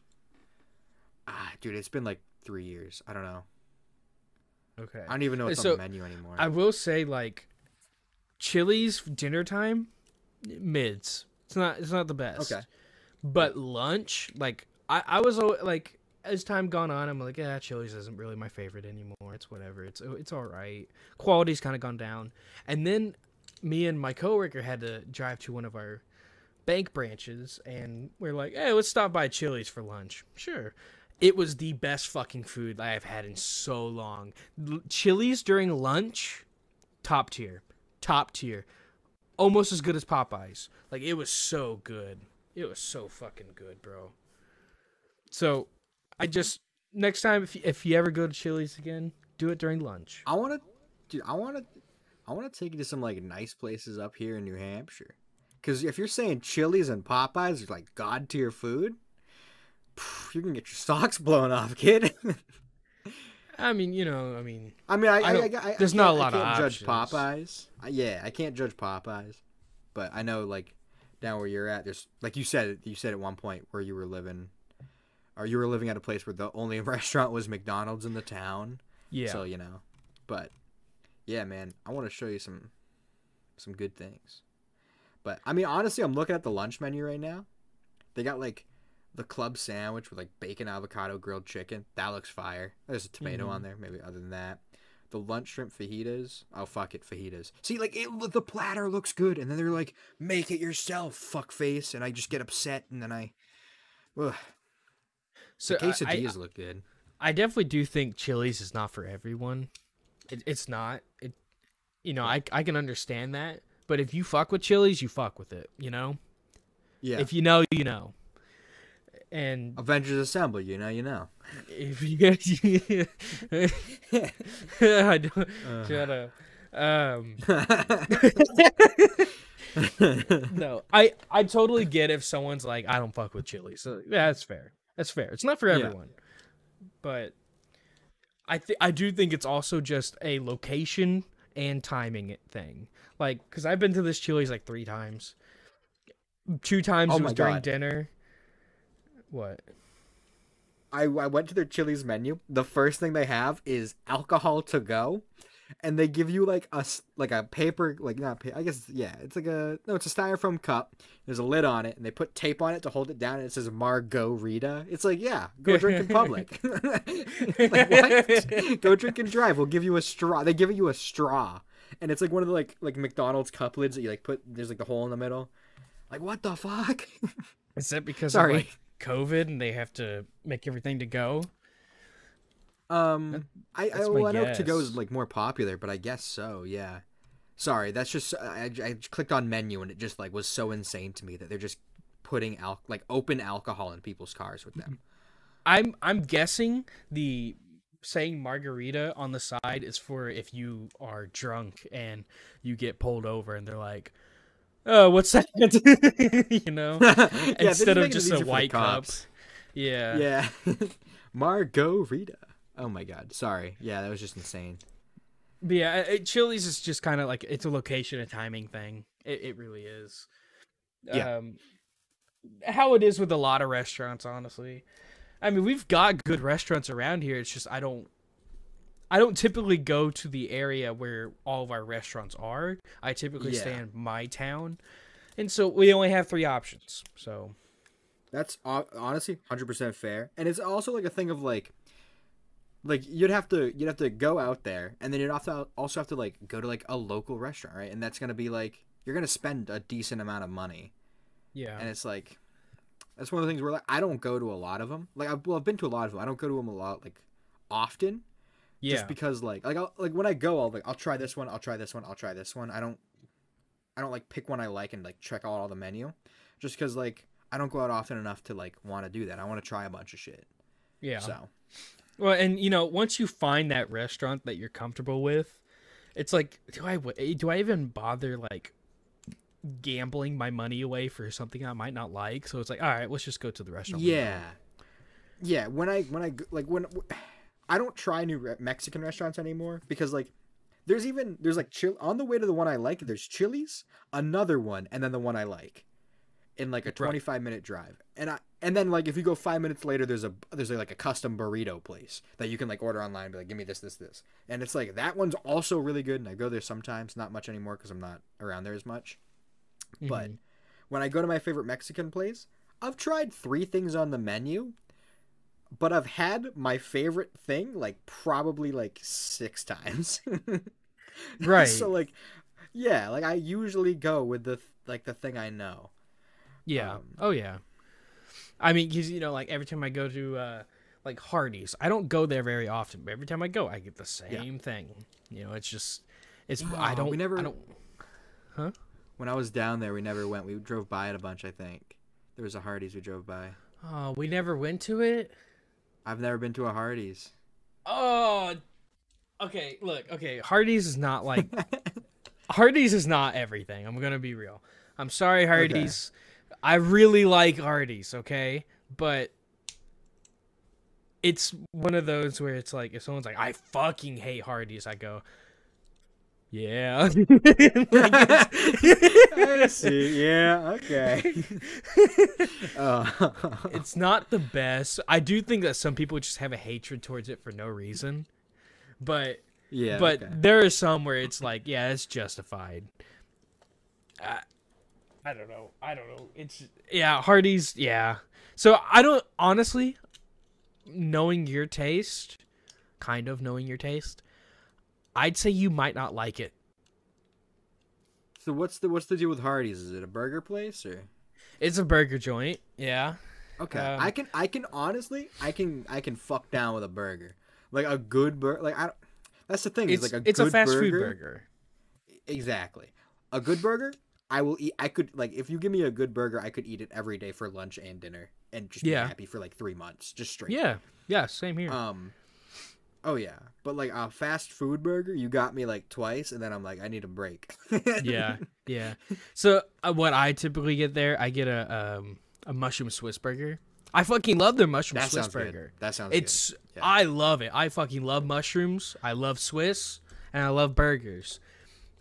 Ah, dude, it's been like three years. I don't know. Okay. I don't even know what's So, on the menu anymore. I will say like Chili's dinner time mids. It's not it's not the best. Okay. But lunch, like I I was like as time gone on, I'm like, yeah, Chili's isn't really my favorite anymore. It's whatever. It's it's all right. Quality's kind of gone down. And then me and my coworker had to drive to one of our bank branches, and we're like, hey, let's stop by Chili's for lunch. Sure. It was the best fucking food I have had in so long. Chili's during lunch, top tier, top tier, almost as good as Popeyes. Like it was so good. It was so fucking good, bro. So, I just next time if you, if you ever go to Chili's again, do it during lunch. I want to, dude. I want to, I want to take you to some like nice places up here in New Hampshire. Because if you're saying Chili's and Popeyes are like god tier food, you can get your socks blown off, kid. I mean, you know, I mean, I mean, I, I I, I, there's not a lot I of can't judge options. Popeyes. I, yeah, I can't judge Popeyes, but I know like down where you're at, there's like you said, you said at one point where you were living, or you were living at a place where the only restaurant was McDonald's in the town. yeah. So you know, but yeah, man, I want to show you some some good things. But I mean, honestly, I'm looking at the lunch menu right now. They got like the club sandwich with like bacon, avocado, grilled chicken. That looks fire. There's a tomato Mhm. on there. Maybe other than that, the lunch shrimp fajitas. Oh fuck it, fajitas. See, like it, the platter looks good, and then they're like, make it yourself, fuck face, and I just get upset, and then I. Ugh. so The I- I, quesadillas look good. I definitely do think Chili's is not for everyone. It, it's not. It, you know, I I can understand that, but if you fuck with Chili's, you fuck with it. You know, Yeah. if you know, you know. And Avengers Assemble, you know, you know. if you, guys, I don't Uh. shut up. Um, no, I I totally get if someone's like, I don't fuck with Chili's. So yeah, that's fair. That's fair. It's not for Yeah. everyone, but I think I do think it's also just a location and timing thing. Like, cause I've been to this Chili's like three times. Two times Oh it was during God. dinner. What? I, I went to their Chili's menu. The first thing they have is alcohol to go. and they give you like a like a paper like not pa- I guess yeah it's like a no it's a styrofoam cup. There's a lid on it, and they put tape on it to hold it down, and it says Margarita. It's like yeah, go drink in public. like what? go drink and drive. We'll give you a straw. They give you a straw, and it's like one of the like like McDonald's cup lids that you like put. There's like the hole in the middle. Like what the fuck? Is that because Sorry. of like COVID and they have to make everything to go? Um, I I, well, I know to go is like more popular, but I guess so. Yeah. Sorry, that's just I, I clicked on menu and it just like was so insane to me that they're just putting al- like open alcohol in people's cars with them. I'm I'm guessing the saying margarita on the side is for if you are drunk and you get pulled over and they're like, "Oh, what's that?" you know, Yeah, instead of just a white cup. cops. Yeah. Yeah. Margarita. Oh my god. Sorry. Yeah, that was just insane. But yeah, it, Chili's is just kind of like it's a location and timing thing. It, it really is. Yeah. Um, how it is with a lot of restaurants, honestly. I mean, we've got good restaurants around here. It's just I don't, I don't typically go to the area where all of our restaurants are. I typically stay in my town, and so we only have three options. So That's honestly 100% fair. And it's also like a thing of like like you'd have to you'd have to go out there and then you'd have to also have to like go to like a local restaurant, right? And that's going to be like you're going to spend a decent amount of money. yeah, And it's like that's one of the things where like I don't go to a lot of them. Like I've, well, I've been to a lot of them. I don't go to them a lot like often yeah, just because like like I'll, like when I go I'll like I'll try this one, I'll try this one, I'll try this one. I don't I don't like pick one I like and like check out all the menu just cuz like I don't go out often enough to like want to do that. I want to try a bunch of shit. yeah. So, Well, and you know, once you find that restaurant that you're comfortable with, it's like, do I eh, do I even bother like gambling my money away for something I might not like? So it's like, all right, let's just go to the restaurant. yeah. Yeah, when I when I like when I don't try new re- Mexican restaurants anymore because like there's even there's like chill on the way to the one I like there's Chili's, another one and then the one I like in like a 25 minute drive. And I and then like if you go 5 minutes later there's a there's like a custom burrito place that you can like order online and be like give me this this this. And it's like that one's also really good and I go there sometimes, not much anymore cuz I'm not around there as much. But Mhm. when I go to my favorite Mexican place, I've tried three things on the menu, but I've had my favorite thing like probably like six times. Right. so like, yeah, like I usually go with the like the thing I know. yeah, um, oh yeah. I mean, because you know, like every time I go to uh like Hardee's, I don't go there very often, but every time I go, I get the same thing. You know, it's just, it's I don't, we never- I don't. When I was down there, we never went. We drove by it a bunch. I think there was a Hardee's we drove by. Oh, we never went to it. I've never been to a Hardee's. Oh, okay. Look, okay. Hardee's is not like Hardee's is not everything. I'm gonna be real. I'm sorry, Hardee's. I really like Hardee's, okay, but it's one of those where it's like if someone's like, "I fucking hate Hardee's," I go, "Yeah." I see. Yeah. Okay. uh, it's not the best. I do think that some people just have a hatred towards it for no reason, but yeah. but okay. there are some where it's like, yeah, it's justified. I, I don't know. I don't know. It's yeah, Hardee's. Yeah. So I don't honestly, knowing your taste, kind of knowing your taste, I'd say you might not like it. So what's the what's the deal with Hardee's? Is it a burger place or? It's a burger joint. Yeah. Okay, Um, I can I can honestly I can I can fuck down with a burger, like a good burger. Like I, don't, that's the thing. It's is like a it's a fast burger, food burger. Exactly, a good burger. I will eat. I could like if you give me a good burger, I could eat it every day for lunch and dinner, and just Yeah. be happy for like three months, just straight. Yeah. Yeah. Same here. Um. Oh yeah, but like a fast food burger, you got me like twice, and then I'm like, I need a break. yeah, yeah. So uh, what I typically get there, I get a um a mushroom Swiss burger. I fucking love their mushroom that Swiss sounds burger. good. That sounds. It's Yeah. I love it. I fucking love mushrooms. I love Swiss, and I love burgers.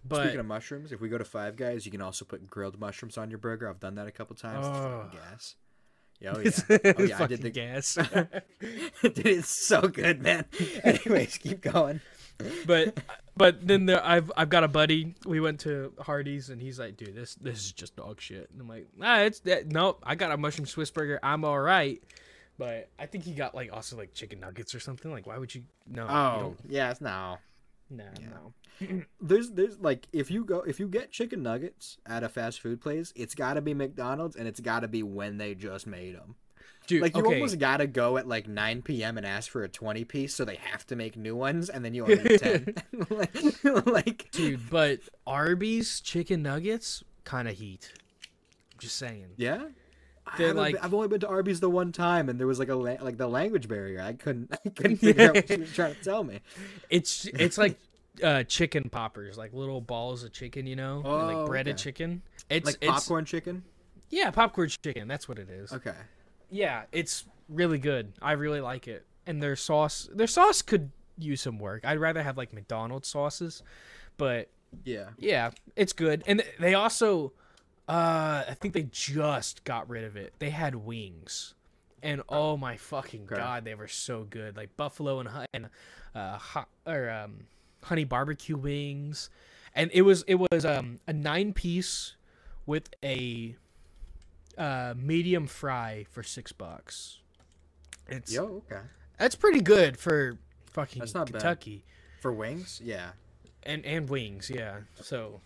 But Speaking of mushrooms, if we go to Five Guys, you can also put grilled mushrooms on your burger. I've done that a couple times. Oh. gas. Yeah, oh yeah. Oh yeah, I did the gas. Dude, it's so good, man. Anyways, keep going. but but then there I've I've got a buddy. We went to Hardee's and he's like, dude, this this is just dog shit. And I'm like, ah, it's that. Nope, I got a mushroom Swiss burger. I'm all right. But I think he got like also like chicken nuggets or something. Like, why would you? No. you Oh, don't- yes, no. nah, yeah. no. There's there's like if you go if you get chicken nuggets at a fast food place, it's got to be McDonald's and it's got to be when they just made them. Dude, Like you okay. almost got to go at like 9 p.m. and ask for a 20 piece, so they have to make new ones, and then you only get 10. like, like dude, but Arby's chicken nuggets kind of heat. Just saying. yeah. I like- been- I've only been to Arby's the one time, and there was like a la- like the language barrier. I couldn't I couldn't figure out what she was trying to tell me. It's it's like uh chicken poppers, like little balls of chicken, you know, and, Oh, like breaded okay. chicken. It's Like it's popcorn chicken. yeah, popcorn chicken. That's what it is. Okay. Yeah, it's really good. I really like it. And their sauce, their sauce could use some work. I'd rather have like McDonald's sauces, but Yeah. yeah, it's good. And they also, uh, I think they just got rid of it. They had wings, and oh my fucking Okay. god, they were so good. Like buffalo and and uh, hot, or um, honey barbecue wings, and it was it was um a nine piece with a uh medium fry for six bucks. It's Yo. Okay. that's pretty good for fucking That's not bad. Kentucky For wings. Yeah. and and wings yeah so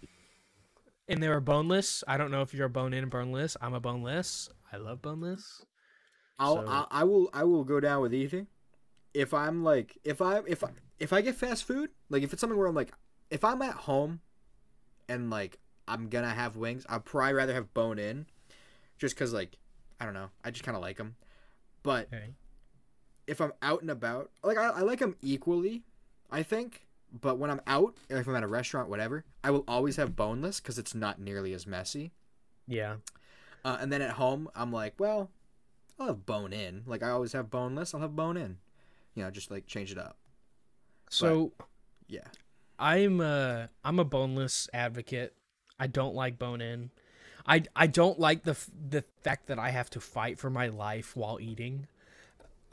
and they were boneless i don't know if you're a bone in and boneless i'm a boneless i love boneless I'll, So- I, I will I will go down with eating. If I'm like if I if I if I get fast food, like if it's something where I'm like if I'm at home and like I'm gonna have wings, I'd probably rather have bone in, just cause like I don't know, I just kind of like them. But okay if I'm out and about, like I, I like them equally, I think. But when I'm out, if I'm at a restaurant, whatever, I will always have boneless because it's not nearly as messy. yeah Uh, and then at home, I'm like, well, I'll have bone in. Like I always have boneless, I'll have bone in. You know, just like change it up. so Yeah. i'm a i'm a boneless advocate i don't like bone in i i don't like the the fact that i have to fight for my life while eating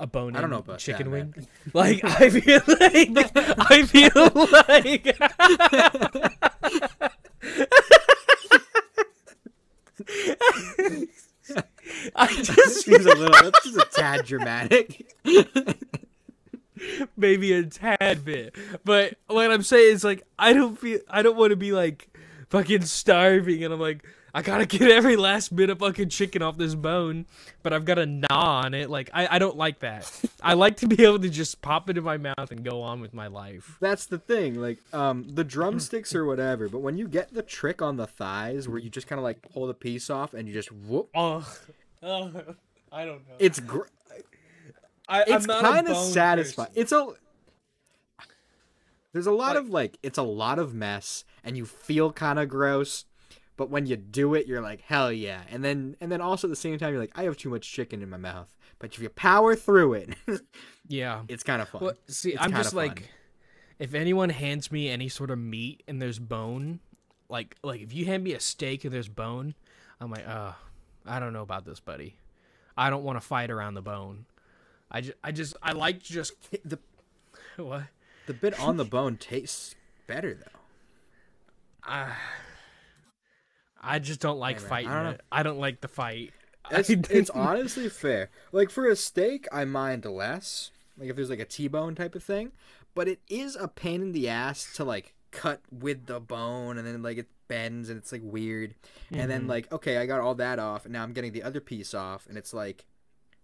a bone I don't know about chicken that, man. wing like i feel like i feel like I just Seems a little. That's just a tad dramatic. maybe a tad bit. But what I'm saying is like I don't feel I don't want to be like fucking starving and I'm like I gotta get every last bit of fucking chicken off this bone, but I've got a gnaw on it. Like I, I don't like that. I like to be able to just pop it in my mouth and go on with my life. That's the thing. Like, um, the drumsticks or whatever. But when you get the trick on the thighs, where you just kind of like pull the piece off and you just whoop, Oh, oh I don't know. it's gr- I, it's kind of satisfying. It's a there's a lot Like- of like it's a lot of mess, and you feel kind of gross. But when you do it, you're like hell yeah, and then and then also at the same time you're like I have too much chicken in my mouth. But if you power through it, Yeah. it's kind of fun. Well, see, It's I'm just fun. like, if anyone hands me any sort of meat and there's bone, like like if you hand me a steak and there's bone, I'm like, uh, I don't know about this, buddy. I don't want to fight around the bone. I just, I just, I like just the what? the bit on the bone tastes better though. I, I just don't like Hey, man, I fighting don't it. I don't like the fight. It's, it's honestly fair. Like for a steak, I mind less. Like if there's like a T-bone type of thing, but it is a pain in the ass to like cut with the bone, and then like it bends and it's like weird. And then Mhm. like okay, I got all that off, and now I'm getting the other piece off, and it's like,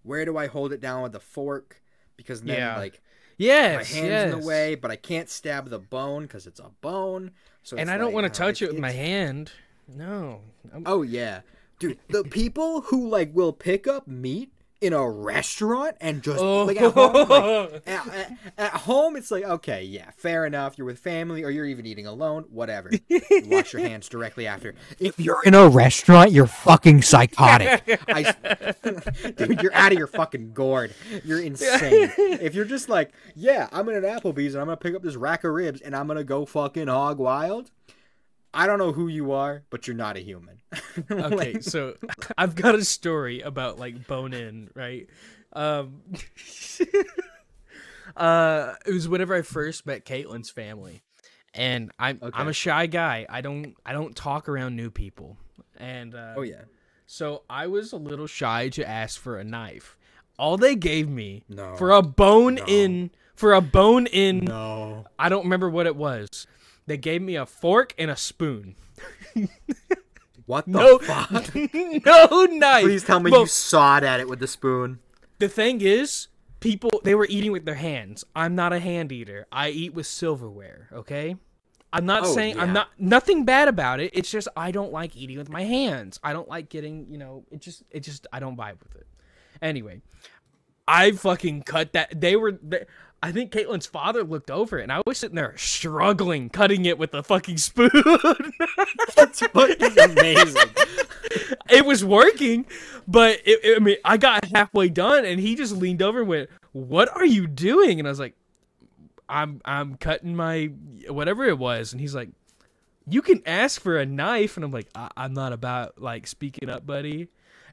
where do I hold it down with the fork? Because then Yeah. like yes, my hands in the way, but I can't stab the bone because it's a bone. So and I don't like, want uh, to touch it it's- with my hand. No. I'm- Oh yeah, dude. The people who like will pick up meat in a restaurant and just oh. like at home, like, at, at- at home, it's like okay, yeah, fair enough. You're with family, or you're even eating alone, whatever. You wash your hands directly after. If you're in a restaurant, you're fucking psychotic. I, dude, you're out of your fucking gourd. You're insane. If you're just like, yeah, I'm in an Applebee's and I'm gonna pick up this rack of ribs and I'm gonna go fucking hog wild. I don't know who you are, but you're not a human. okay Like- so i've got a story about like bone in right um Uh, it was whenever I first met Caitlin's family, and I'm I'm a shy guy. I don't I don't talk around new people, and uh, Oh yeah. so I was a little shy to ask for a knife. All they gave me No. for a bone No. in for a bone in No. I don't remember what it was. They gave me a fork and a spoon. What the No, fuck? no knife. Please tell me Well, you sawed at it with the spoon. The thing is, people they were eating with their hands. I'm not a hand eater. I eat with silverware. Okay. I'm not Oh, saying I'm not nothing bad about it. It's just I don't like eating with my hands. I don't like getting you know. It just it just I don't vibe with it. Anyway, I fucking cut that. They were. They, I think Caitlin's father looked over it, and I was sitting there struggling cutting it with a fucking spoon. That's fucking amazing. it was working, but it, it- I mean, I got halfway done, and he just leaned over and went, "What are you doing?" And I was like, "I'm I'm cutting my whatever it was," and he's like, "You can ask for a knife," and I'm like, I- "I'm not about like speaking up, buddy."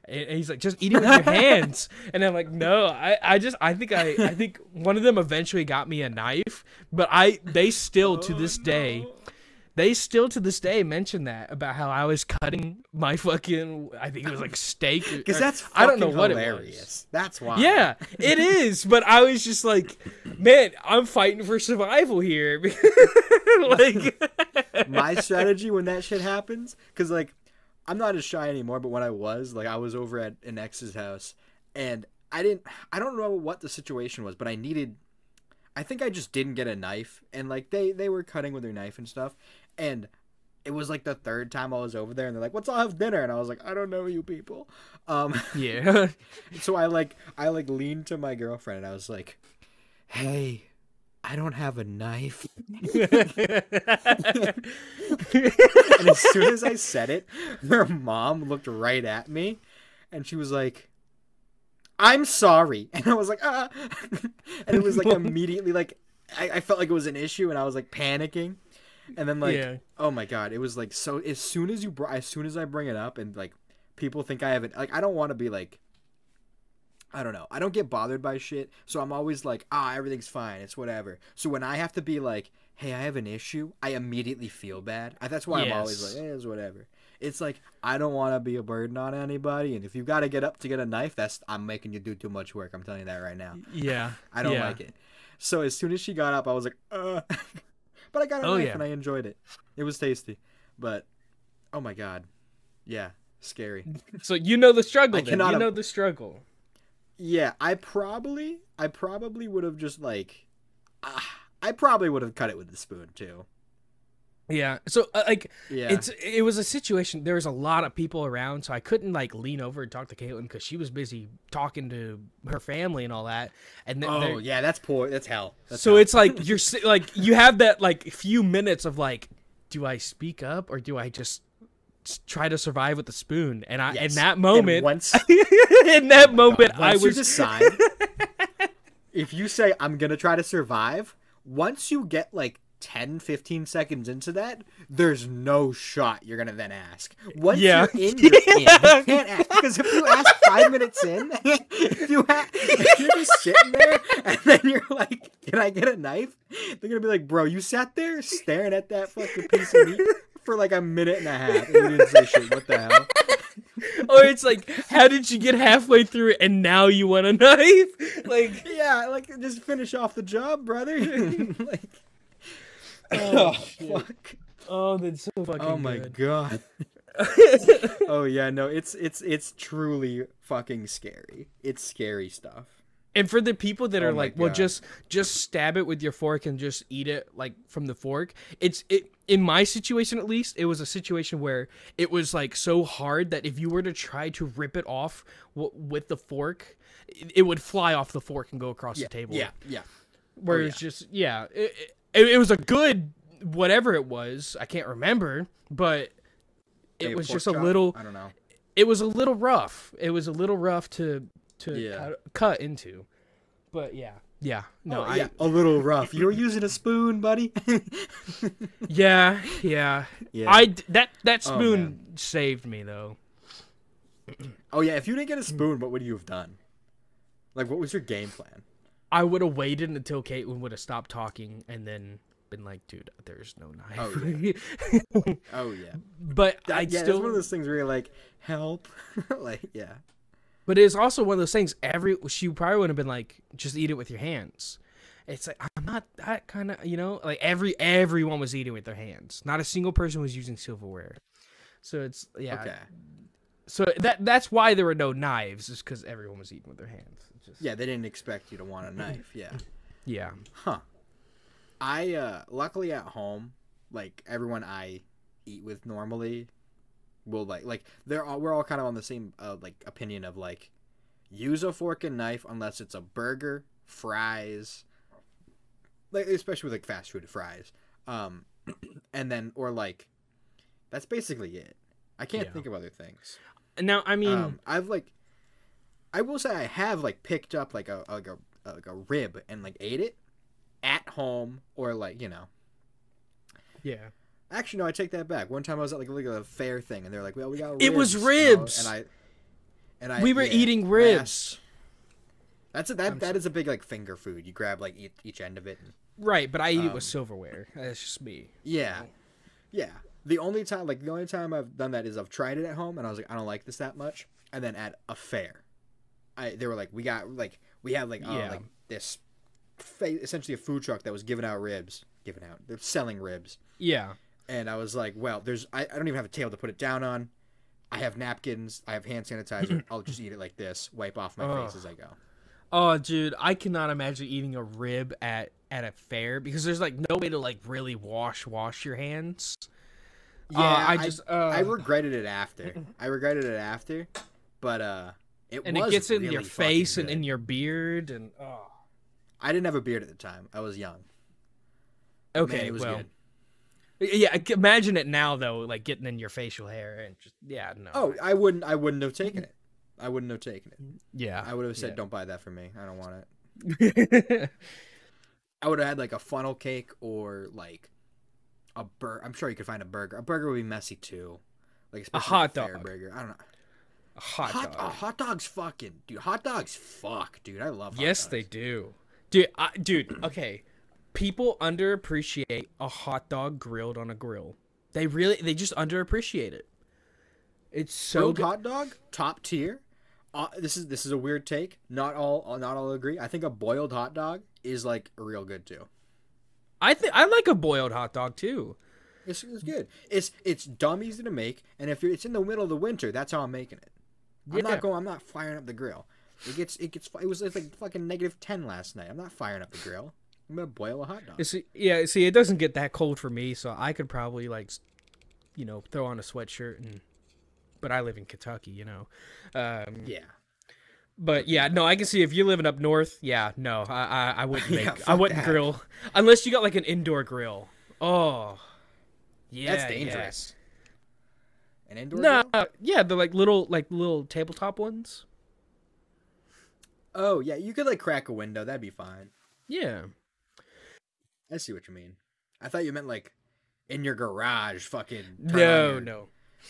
And he's like, "Just eat it with your hands," and I'm like, "No, I, I just I think I I think one of them eventually got me a knife, but I they still to oh, this day." they still to this day mention that about how I was cutting my fucking I think it was like steak Because that's I don't know what hilarious. it was. That's why. Yeah, it is, but I was just like, man, I'm fighting for survival here. like my strategy when that shit happens because like i'm not as shy anymore but when i was like i was over at an ex's house and i didn't i don't know what the situation was but i needed i think i just didn't get a knife and like they they were cutting with their knife and stuff and it was like the third time i was over there and they're like let's all have dinner and i was like i don't know you people um Yeah. so i like i like leaned to my girlfriend and i was like hey i don't have a knife and as soon as I said it, her mom looked right at me and she was like, I'm sorry. And I was like, ah. and it was like immediately like, I, I felt like it was an issue and I was like panicking. And then like, Yeah. oh my God, it was like, so as soon as you, br- as soon as I bring it up and like people think I have it, like, I don't want to be like, I don't know. I don't get bothered by shit. So I'm always like, ah, everything's fine. It's whatever. So when I have to be like, hey, I have an issue, I immediately feel bad. I, that's why I'm always like, eh, it's whatever. It's like I don't want to be a burden on anybody, and if you've got to get up to get a knife, that's I'm making you do too much work. I'm telling you that right now. yeah. I don't yeah. like it. So as soon as she got up, I was like, uh, but I got a Oh, knife yeah. and I enjoyed it. It was tasty, but oh my god, yeah, scary. So you know the struggle. I then. cannot You know the struggle. Yeah, I probably, I probably would have just like, ah, I probably would have cut it with the spoon too. Yeah. So uh, like Yeah, it's it was a situation. There was a lot of people around, so I couldn't like lean over and talk to Caitlin because she was busy talking to her family and all that. And then oh yeah, that's poor. That's hell. That's so hell. it's like you're like you have that like few minutes of like, do I speak up or do I just try to survive with a spoon? And I in Yes. that And moment, once in that oh moment, I was decide, if you say I'm gonna try to survive, once you get like 10, 15 seconds into that, there's no shot you're gonna then ask. Once Yeah. you're in, you're in. You can't ask because if you ask five minutes in, if you ha- if you're just sitting there and then you're like, "Can I get a knife?" They're gonna be like, "Bro, you sat there staring at that fucking piece of meat." For like a minute and a half, and you didn't say shit. What the hell? or it's like, how did you get halfway through it and now you want a knife? Like, Yeah, like just finish off the job, brother. like, oh, oh fuck. oh, that's so fucking. Oh my good. god. oh yeah, no, it's it's it's truly fucking scary. It's scary stuff. And for the people that Oh are like, well, just just stab it with your fork and just eat it like from the fork. It's it in my situation at least. It was a situation where it was like so hard that if you were to try to rip it off w- with the fork, it, it would fly off the fork and go across the table. Yeah, yeah. where oh, it's just yeah, it, it, it was a good whatever it was. I can't remember, but it was just a little. I don't know. It was a little rough. It was a little rough to to Yeah. cut, cut into. But yeah, yeah, no, Oh, I yeah, a little rough. You were using a spoon, buddy. yeah, yeah. yeah. I that that Oh, spoon man. saved me though. Oh yeah, if you didn't get a spoon, what would you have done? Like, what was your game plan? I would have waited until Caitlin would have stopped talking and then been like, dude, there's no knife. Oh, yeah. Oh yeah. but I yeah, still one of those things where you're like, help. like, yeah. But it's also one of those things. Every she probably would have been like, just eat it with your hands. It's like I'm not that kind of you know like every everyone was eating with their hands. Not a single person was using silverware. So it's yeah. Okay. So that that's why there were no knives, is because everyone was eating with their hands. Just, Yeah, they didn't expect you to want a knife. Yeah. yeah. Huh. I uh luckily at home, like everyone I eat with normally will like like they're all we're all kind of on the same uh, like opinion of like use a fork and knife unless it's a burger, fries, like especially with like fast food fries. Um and then or like that's basically it. I can't Yeah. think of other things. Now I mean, um, I've like, I will say I have like picked up like a like a like a rib and like ate it at home or like you know. yeah. Actually, no, I take that back. One time I was at like, like a fair thing and they're like, "Well, we got ribs," It was you know, ribs! and I and I We were yeah, eating ribs. That's a, that I'm that is a big like finger food. You grab like each, each end of it. And, Right, but I eat it Um, with silverware. That's just me. yeah, yeah. The only time like the only time I've done that is I've tried it at home and I was like, I don't like this that much. And then at a fair, I they were like, we got like we had like uh, Yeah. like this fa- essentially a food truck that was giving out ribs, giving out they're selling ribs. Yeah. And I was like, well, there's I, I don't even have a table to put it down on. I have napkins. I have hand sanitizer. I'll just eat it like this. Wipe off my Ugh. face as I go. Oh, dude, I cannot imagine eating a rib at at a fair because there's like no way to like really wash wash your hands. Yeah, Uh, I I just I uh, regretted it after. I regretted it after, but uh, it And it gets in your face and good. in your beard and oh. I didn't have a beard at the time. I was young. Okay, man, it was well, good. Yeah. Imagine it now though, like getting in your facial hair and just yeah, no. Oh, I wouldn't. I wouldn't have taken it. I wouldn't have taken it. yeah. I would have said, Yeah. "Don't buy that for me. I don't want it." I would have had like a funnel cake or like a burger. I'm sure you could find a burger. A burger would be messy too, like especially hot like fair dog. burger. I don't know. A hot, Hot, dog. oh, hot dogs, fucking dude. Hot dogs, fuck, dude. I love. Hot yes, dogs. they do, dude. I, dude, okay. People underappreciate a hot dog grilled on a grill. They really, they just underappreciate it. It's so grilled good. hot dog, top tier. Uh, this is this is a weird take. Not all not all agree. I think a boiled hot dog is like real good too. I think I like a boiled hot dog too. It's, it's good. It's it's dumb easy to make, and if you're it's in the middle of the winter, that's how I'm making it. I'm Yeah. not going. I'm not firing up the grill. It gets it gets. It was like fucking negative ten last night. I'm not firing up the grill. I'm gonna boil a hot dog. Yeah, see, it doesn't get that cold for me, so I could probably like, you know, throw on a sweatshirt and. But I live in Kentucky, you know. Um, yeah. But yeah, no, I can see if you're living up north. Yeah, no, I I, I wouldn't Yeah, make. I wouldn't that. grill unless you got like an indoor grill. Oh, yeah, That's dangerous. An indoor No, grill? yeah, the like little like little tabletop ones. Oh yeah, you could like crack a window. That'd be fine. Yeah. I see what you mean. I thought you meant like in your garage, fucking. No, your- no,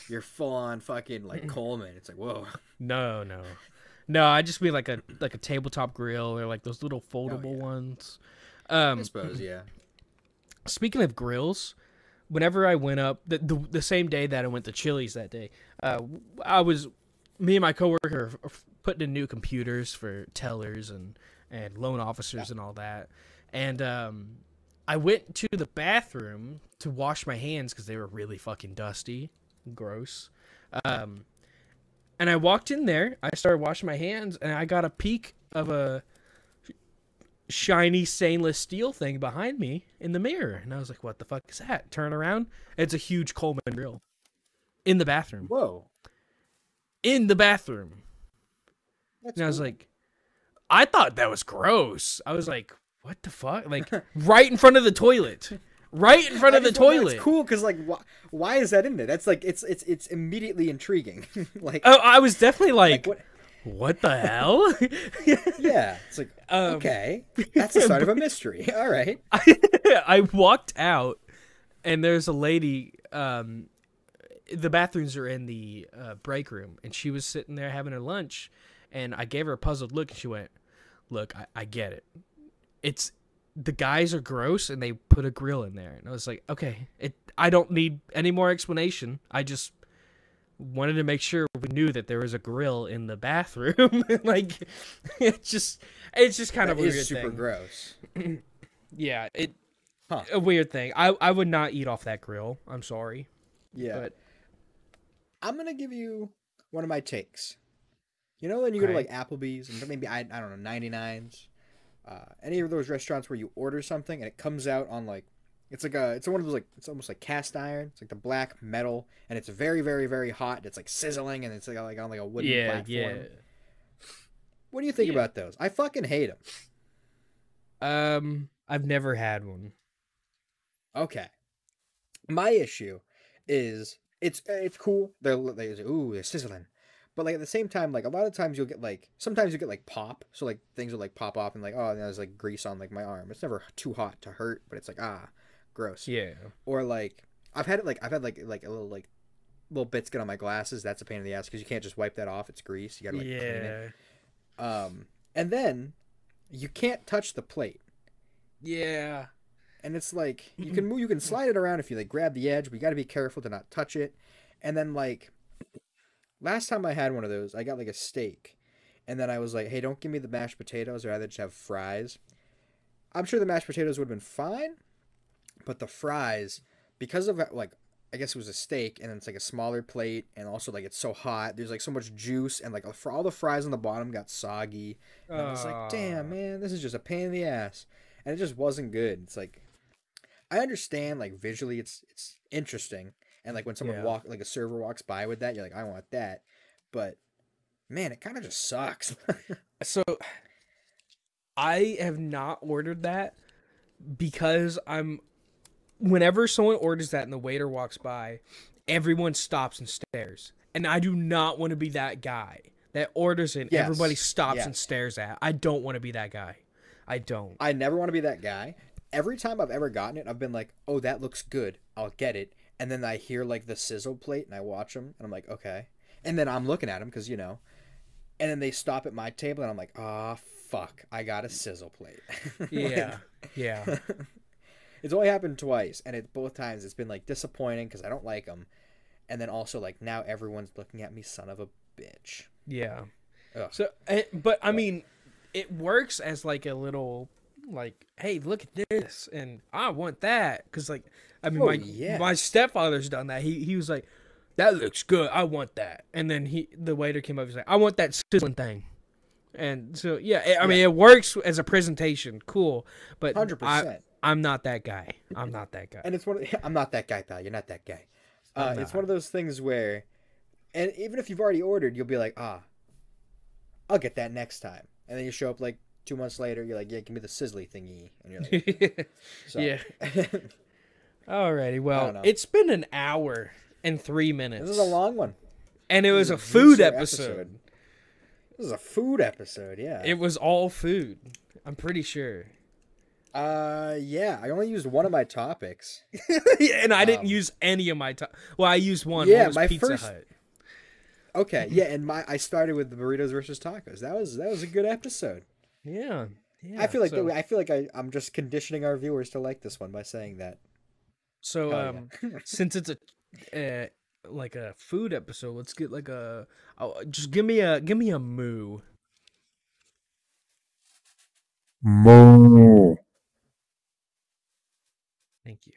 You're full on fucking like Coleman. It's like whoa. no, no, no. I just mean like a like a tabletop grill or like those little foldable Oh, yeah. ones. I Um, suppose yeah. Speaking of grills, whenever I went up the, the the same day that I went to Chili's that day, uh, I was me and my coworker are putting in new computers for tellers and and loan officers and all that, and um, I went to the bathroom to wash my hands because they were really fucking dusty, gross. Um, and I walked in there. I started washing my hands, and I got a peek of a shiny stainless steel thing behind me in the mirror. And I was like, what the fuck is that? Turn around. It's a huge Coleman grill in the bathroom. Whoa. In the bathroom. That's And I was cool. like, I thought that was gross. I was like, what the fuck? Like, right in front of the toilet. Right in front of the toilet. It's cool because like why, why is that in there? That's like it's it's it's immediately intriguing. like, Oh, I was definitely like, like, what? what the hell? Yeah, it's like Um, okay, that's the start of a mystery. All right. I walked out, and there's a lady. Um, the bathrooms are in the uh, break room, and she was sitting there having her lunch, and I gave her a puzzled look, and she went, "Look, I, I get it. It's the guys are gross and they put a grill in there. And i was like okay it i don't need any more explanation. I just wanted to make sure we knew that there was a grill in the bathroom. Like it's just it's just kind That of a is weird super thing. gross. yeah it Huh. a weird thing. I i would not eat off that grill. I'm sorry. Yeah. but I'm gonna give you one of my takes. You know when you go to like Applebee's and maybe I, I don't know 99s, uh, any of those restaurants where you order something and it comes out on like it's like a it's one of those like it's almost like cast iron. It's like the black metal and it's very very very hot. and It's like sizzling and it's like, like on like a wooden yeah platform. yeah What do you think Yeah. about those? I fucking hate them. um i've never had one Okay. My issue is it's it's cool. They're they're ooh they're sizzling, but like at the same time, like a lot of times you'll get like sometimes you get like pop. So like things will like pop off and like oh there's like grease on like my arm. It's never too hot to hurt, but it's like ah gross. yeah Or like I've had it like I've had like like a little like little bits get on my glasses. That's a pain in the ass because you can't just wipe that off. It's grease. You gotta like clean it. yeah Um and then you can't touch the plate. yeah and it's like you can move you can slide it around if you like grab the edge but you got to be careful to not touch it and then like last time i had one of those i got like a steak and then i was like hey don't give me the mashed potatoes i'd rather just have fries i'm sure the mashed potatoes would have been fine but the fries because of like i guess it was a steak and it's like a smaller plate and also like it's so hot there's like so much juice and like all the fries on the bottom got soggy and I was like, damn, man, this is just a pain in the ass. And it just wasn't good. It's like I understand like visually it's it's interesting. And like when someone Yeah. walk like a server walks by with that, you're like, I want that. But man, it kind of just sucks. So I have not ordered that because I'm whenever someone orders that and the waiter walks by, everyone stops and stares. And I do not want to be that guy that orders it and Yes, everybody stops and stares at. I don't want to be that guy. I don't. I never want to be that guy. Every time I've ever gotten it, I've been like, "Oh, that looks good. I'll get it." And then I hear like the sizzle plate, and I watch them, and I'm like, "Okay." And then I'm looking at them because you know, and then they stop at my table, and I'm like, "Ah, fuck! I got a sizzle plate." Like, Yeah. Yeah. it's only happened twice, and it both times it's been like disappointing because I don't like them, and then also like now everyone's looking at me, son of a bitch. Yeah. Ugh. So, eh, but I mean, it works as like a little, like, hey, look at this, and I want that, because like, I mean, Oh, my yeah. my stepfather's done that. He he was like, that looks good. I want that, and then he the waiter came up. He's like, I want that sizzling thing, and so yeah, eh, I mean, it works as a presentation, cool, but Hundred I, percent. I'm not that guy. I'm not that guy. And it's one. Of, I'm not that guy, pal. You're not that guy. Uh, it's one of those things where, and even if you've already ordered, you'll be like, ah, I'll get that next time, and then you show up like two months later. You're like, yeah, give me the sizzly thingy, and you're like, so. Yeah. Alrighty, well, it's been an hour and three minutes. this is a long one. and it was a food episode. episode. This is a food episode. Yeah. It was all food. I'm pretty sure. uh, yeah. I only used one of my topics. and I didn't Um, use any of my time. Well, I used one. Yeah, my Pizza first- Hut. Okay, yeah, and my I started with the burritos versus tacos. That was that was a good episode. Yeah. Yeah. I feel like so, I feel like I, I'm just conditioning our viewers to like this one by saying that. so Hell um yeah. since it's a uh, like a food episode, let's get like a oh, just give me a give me a moo. Moo. Thank you.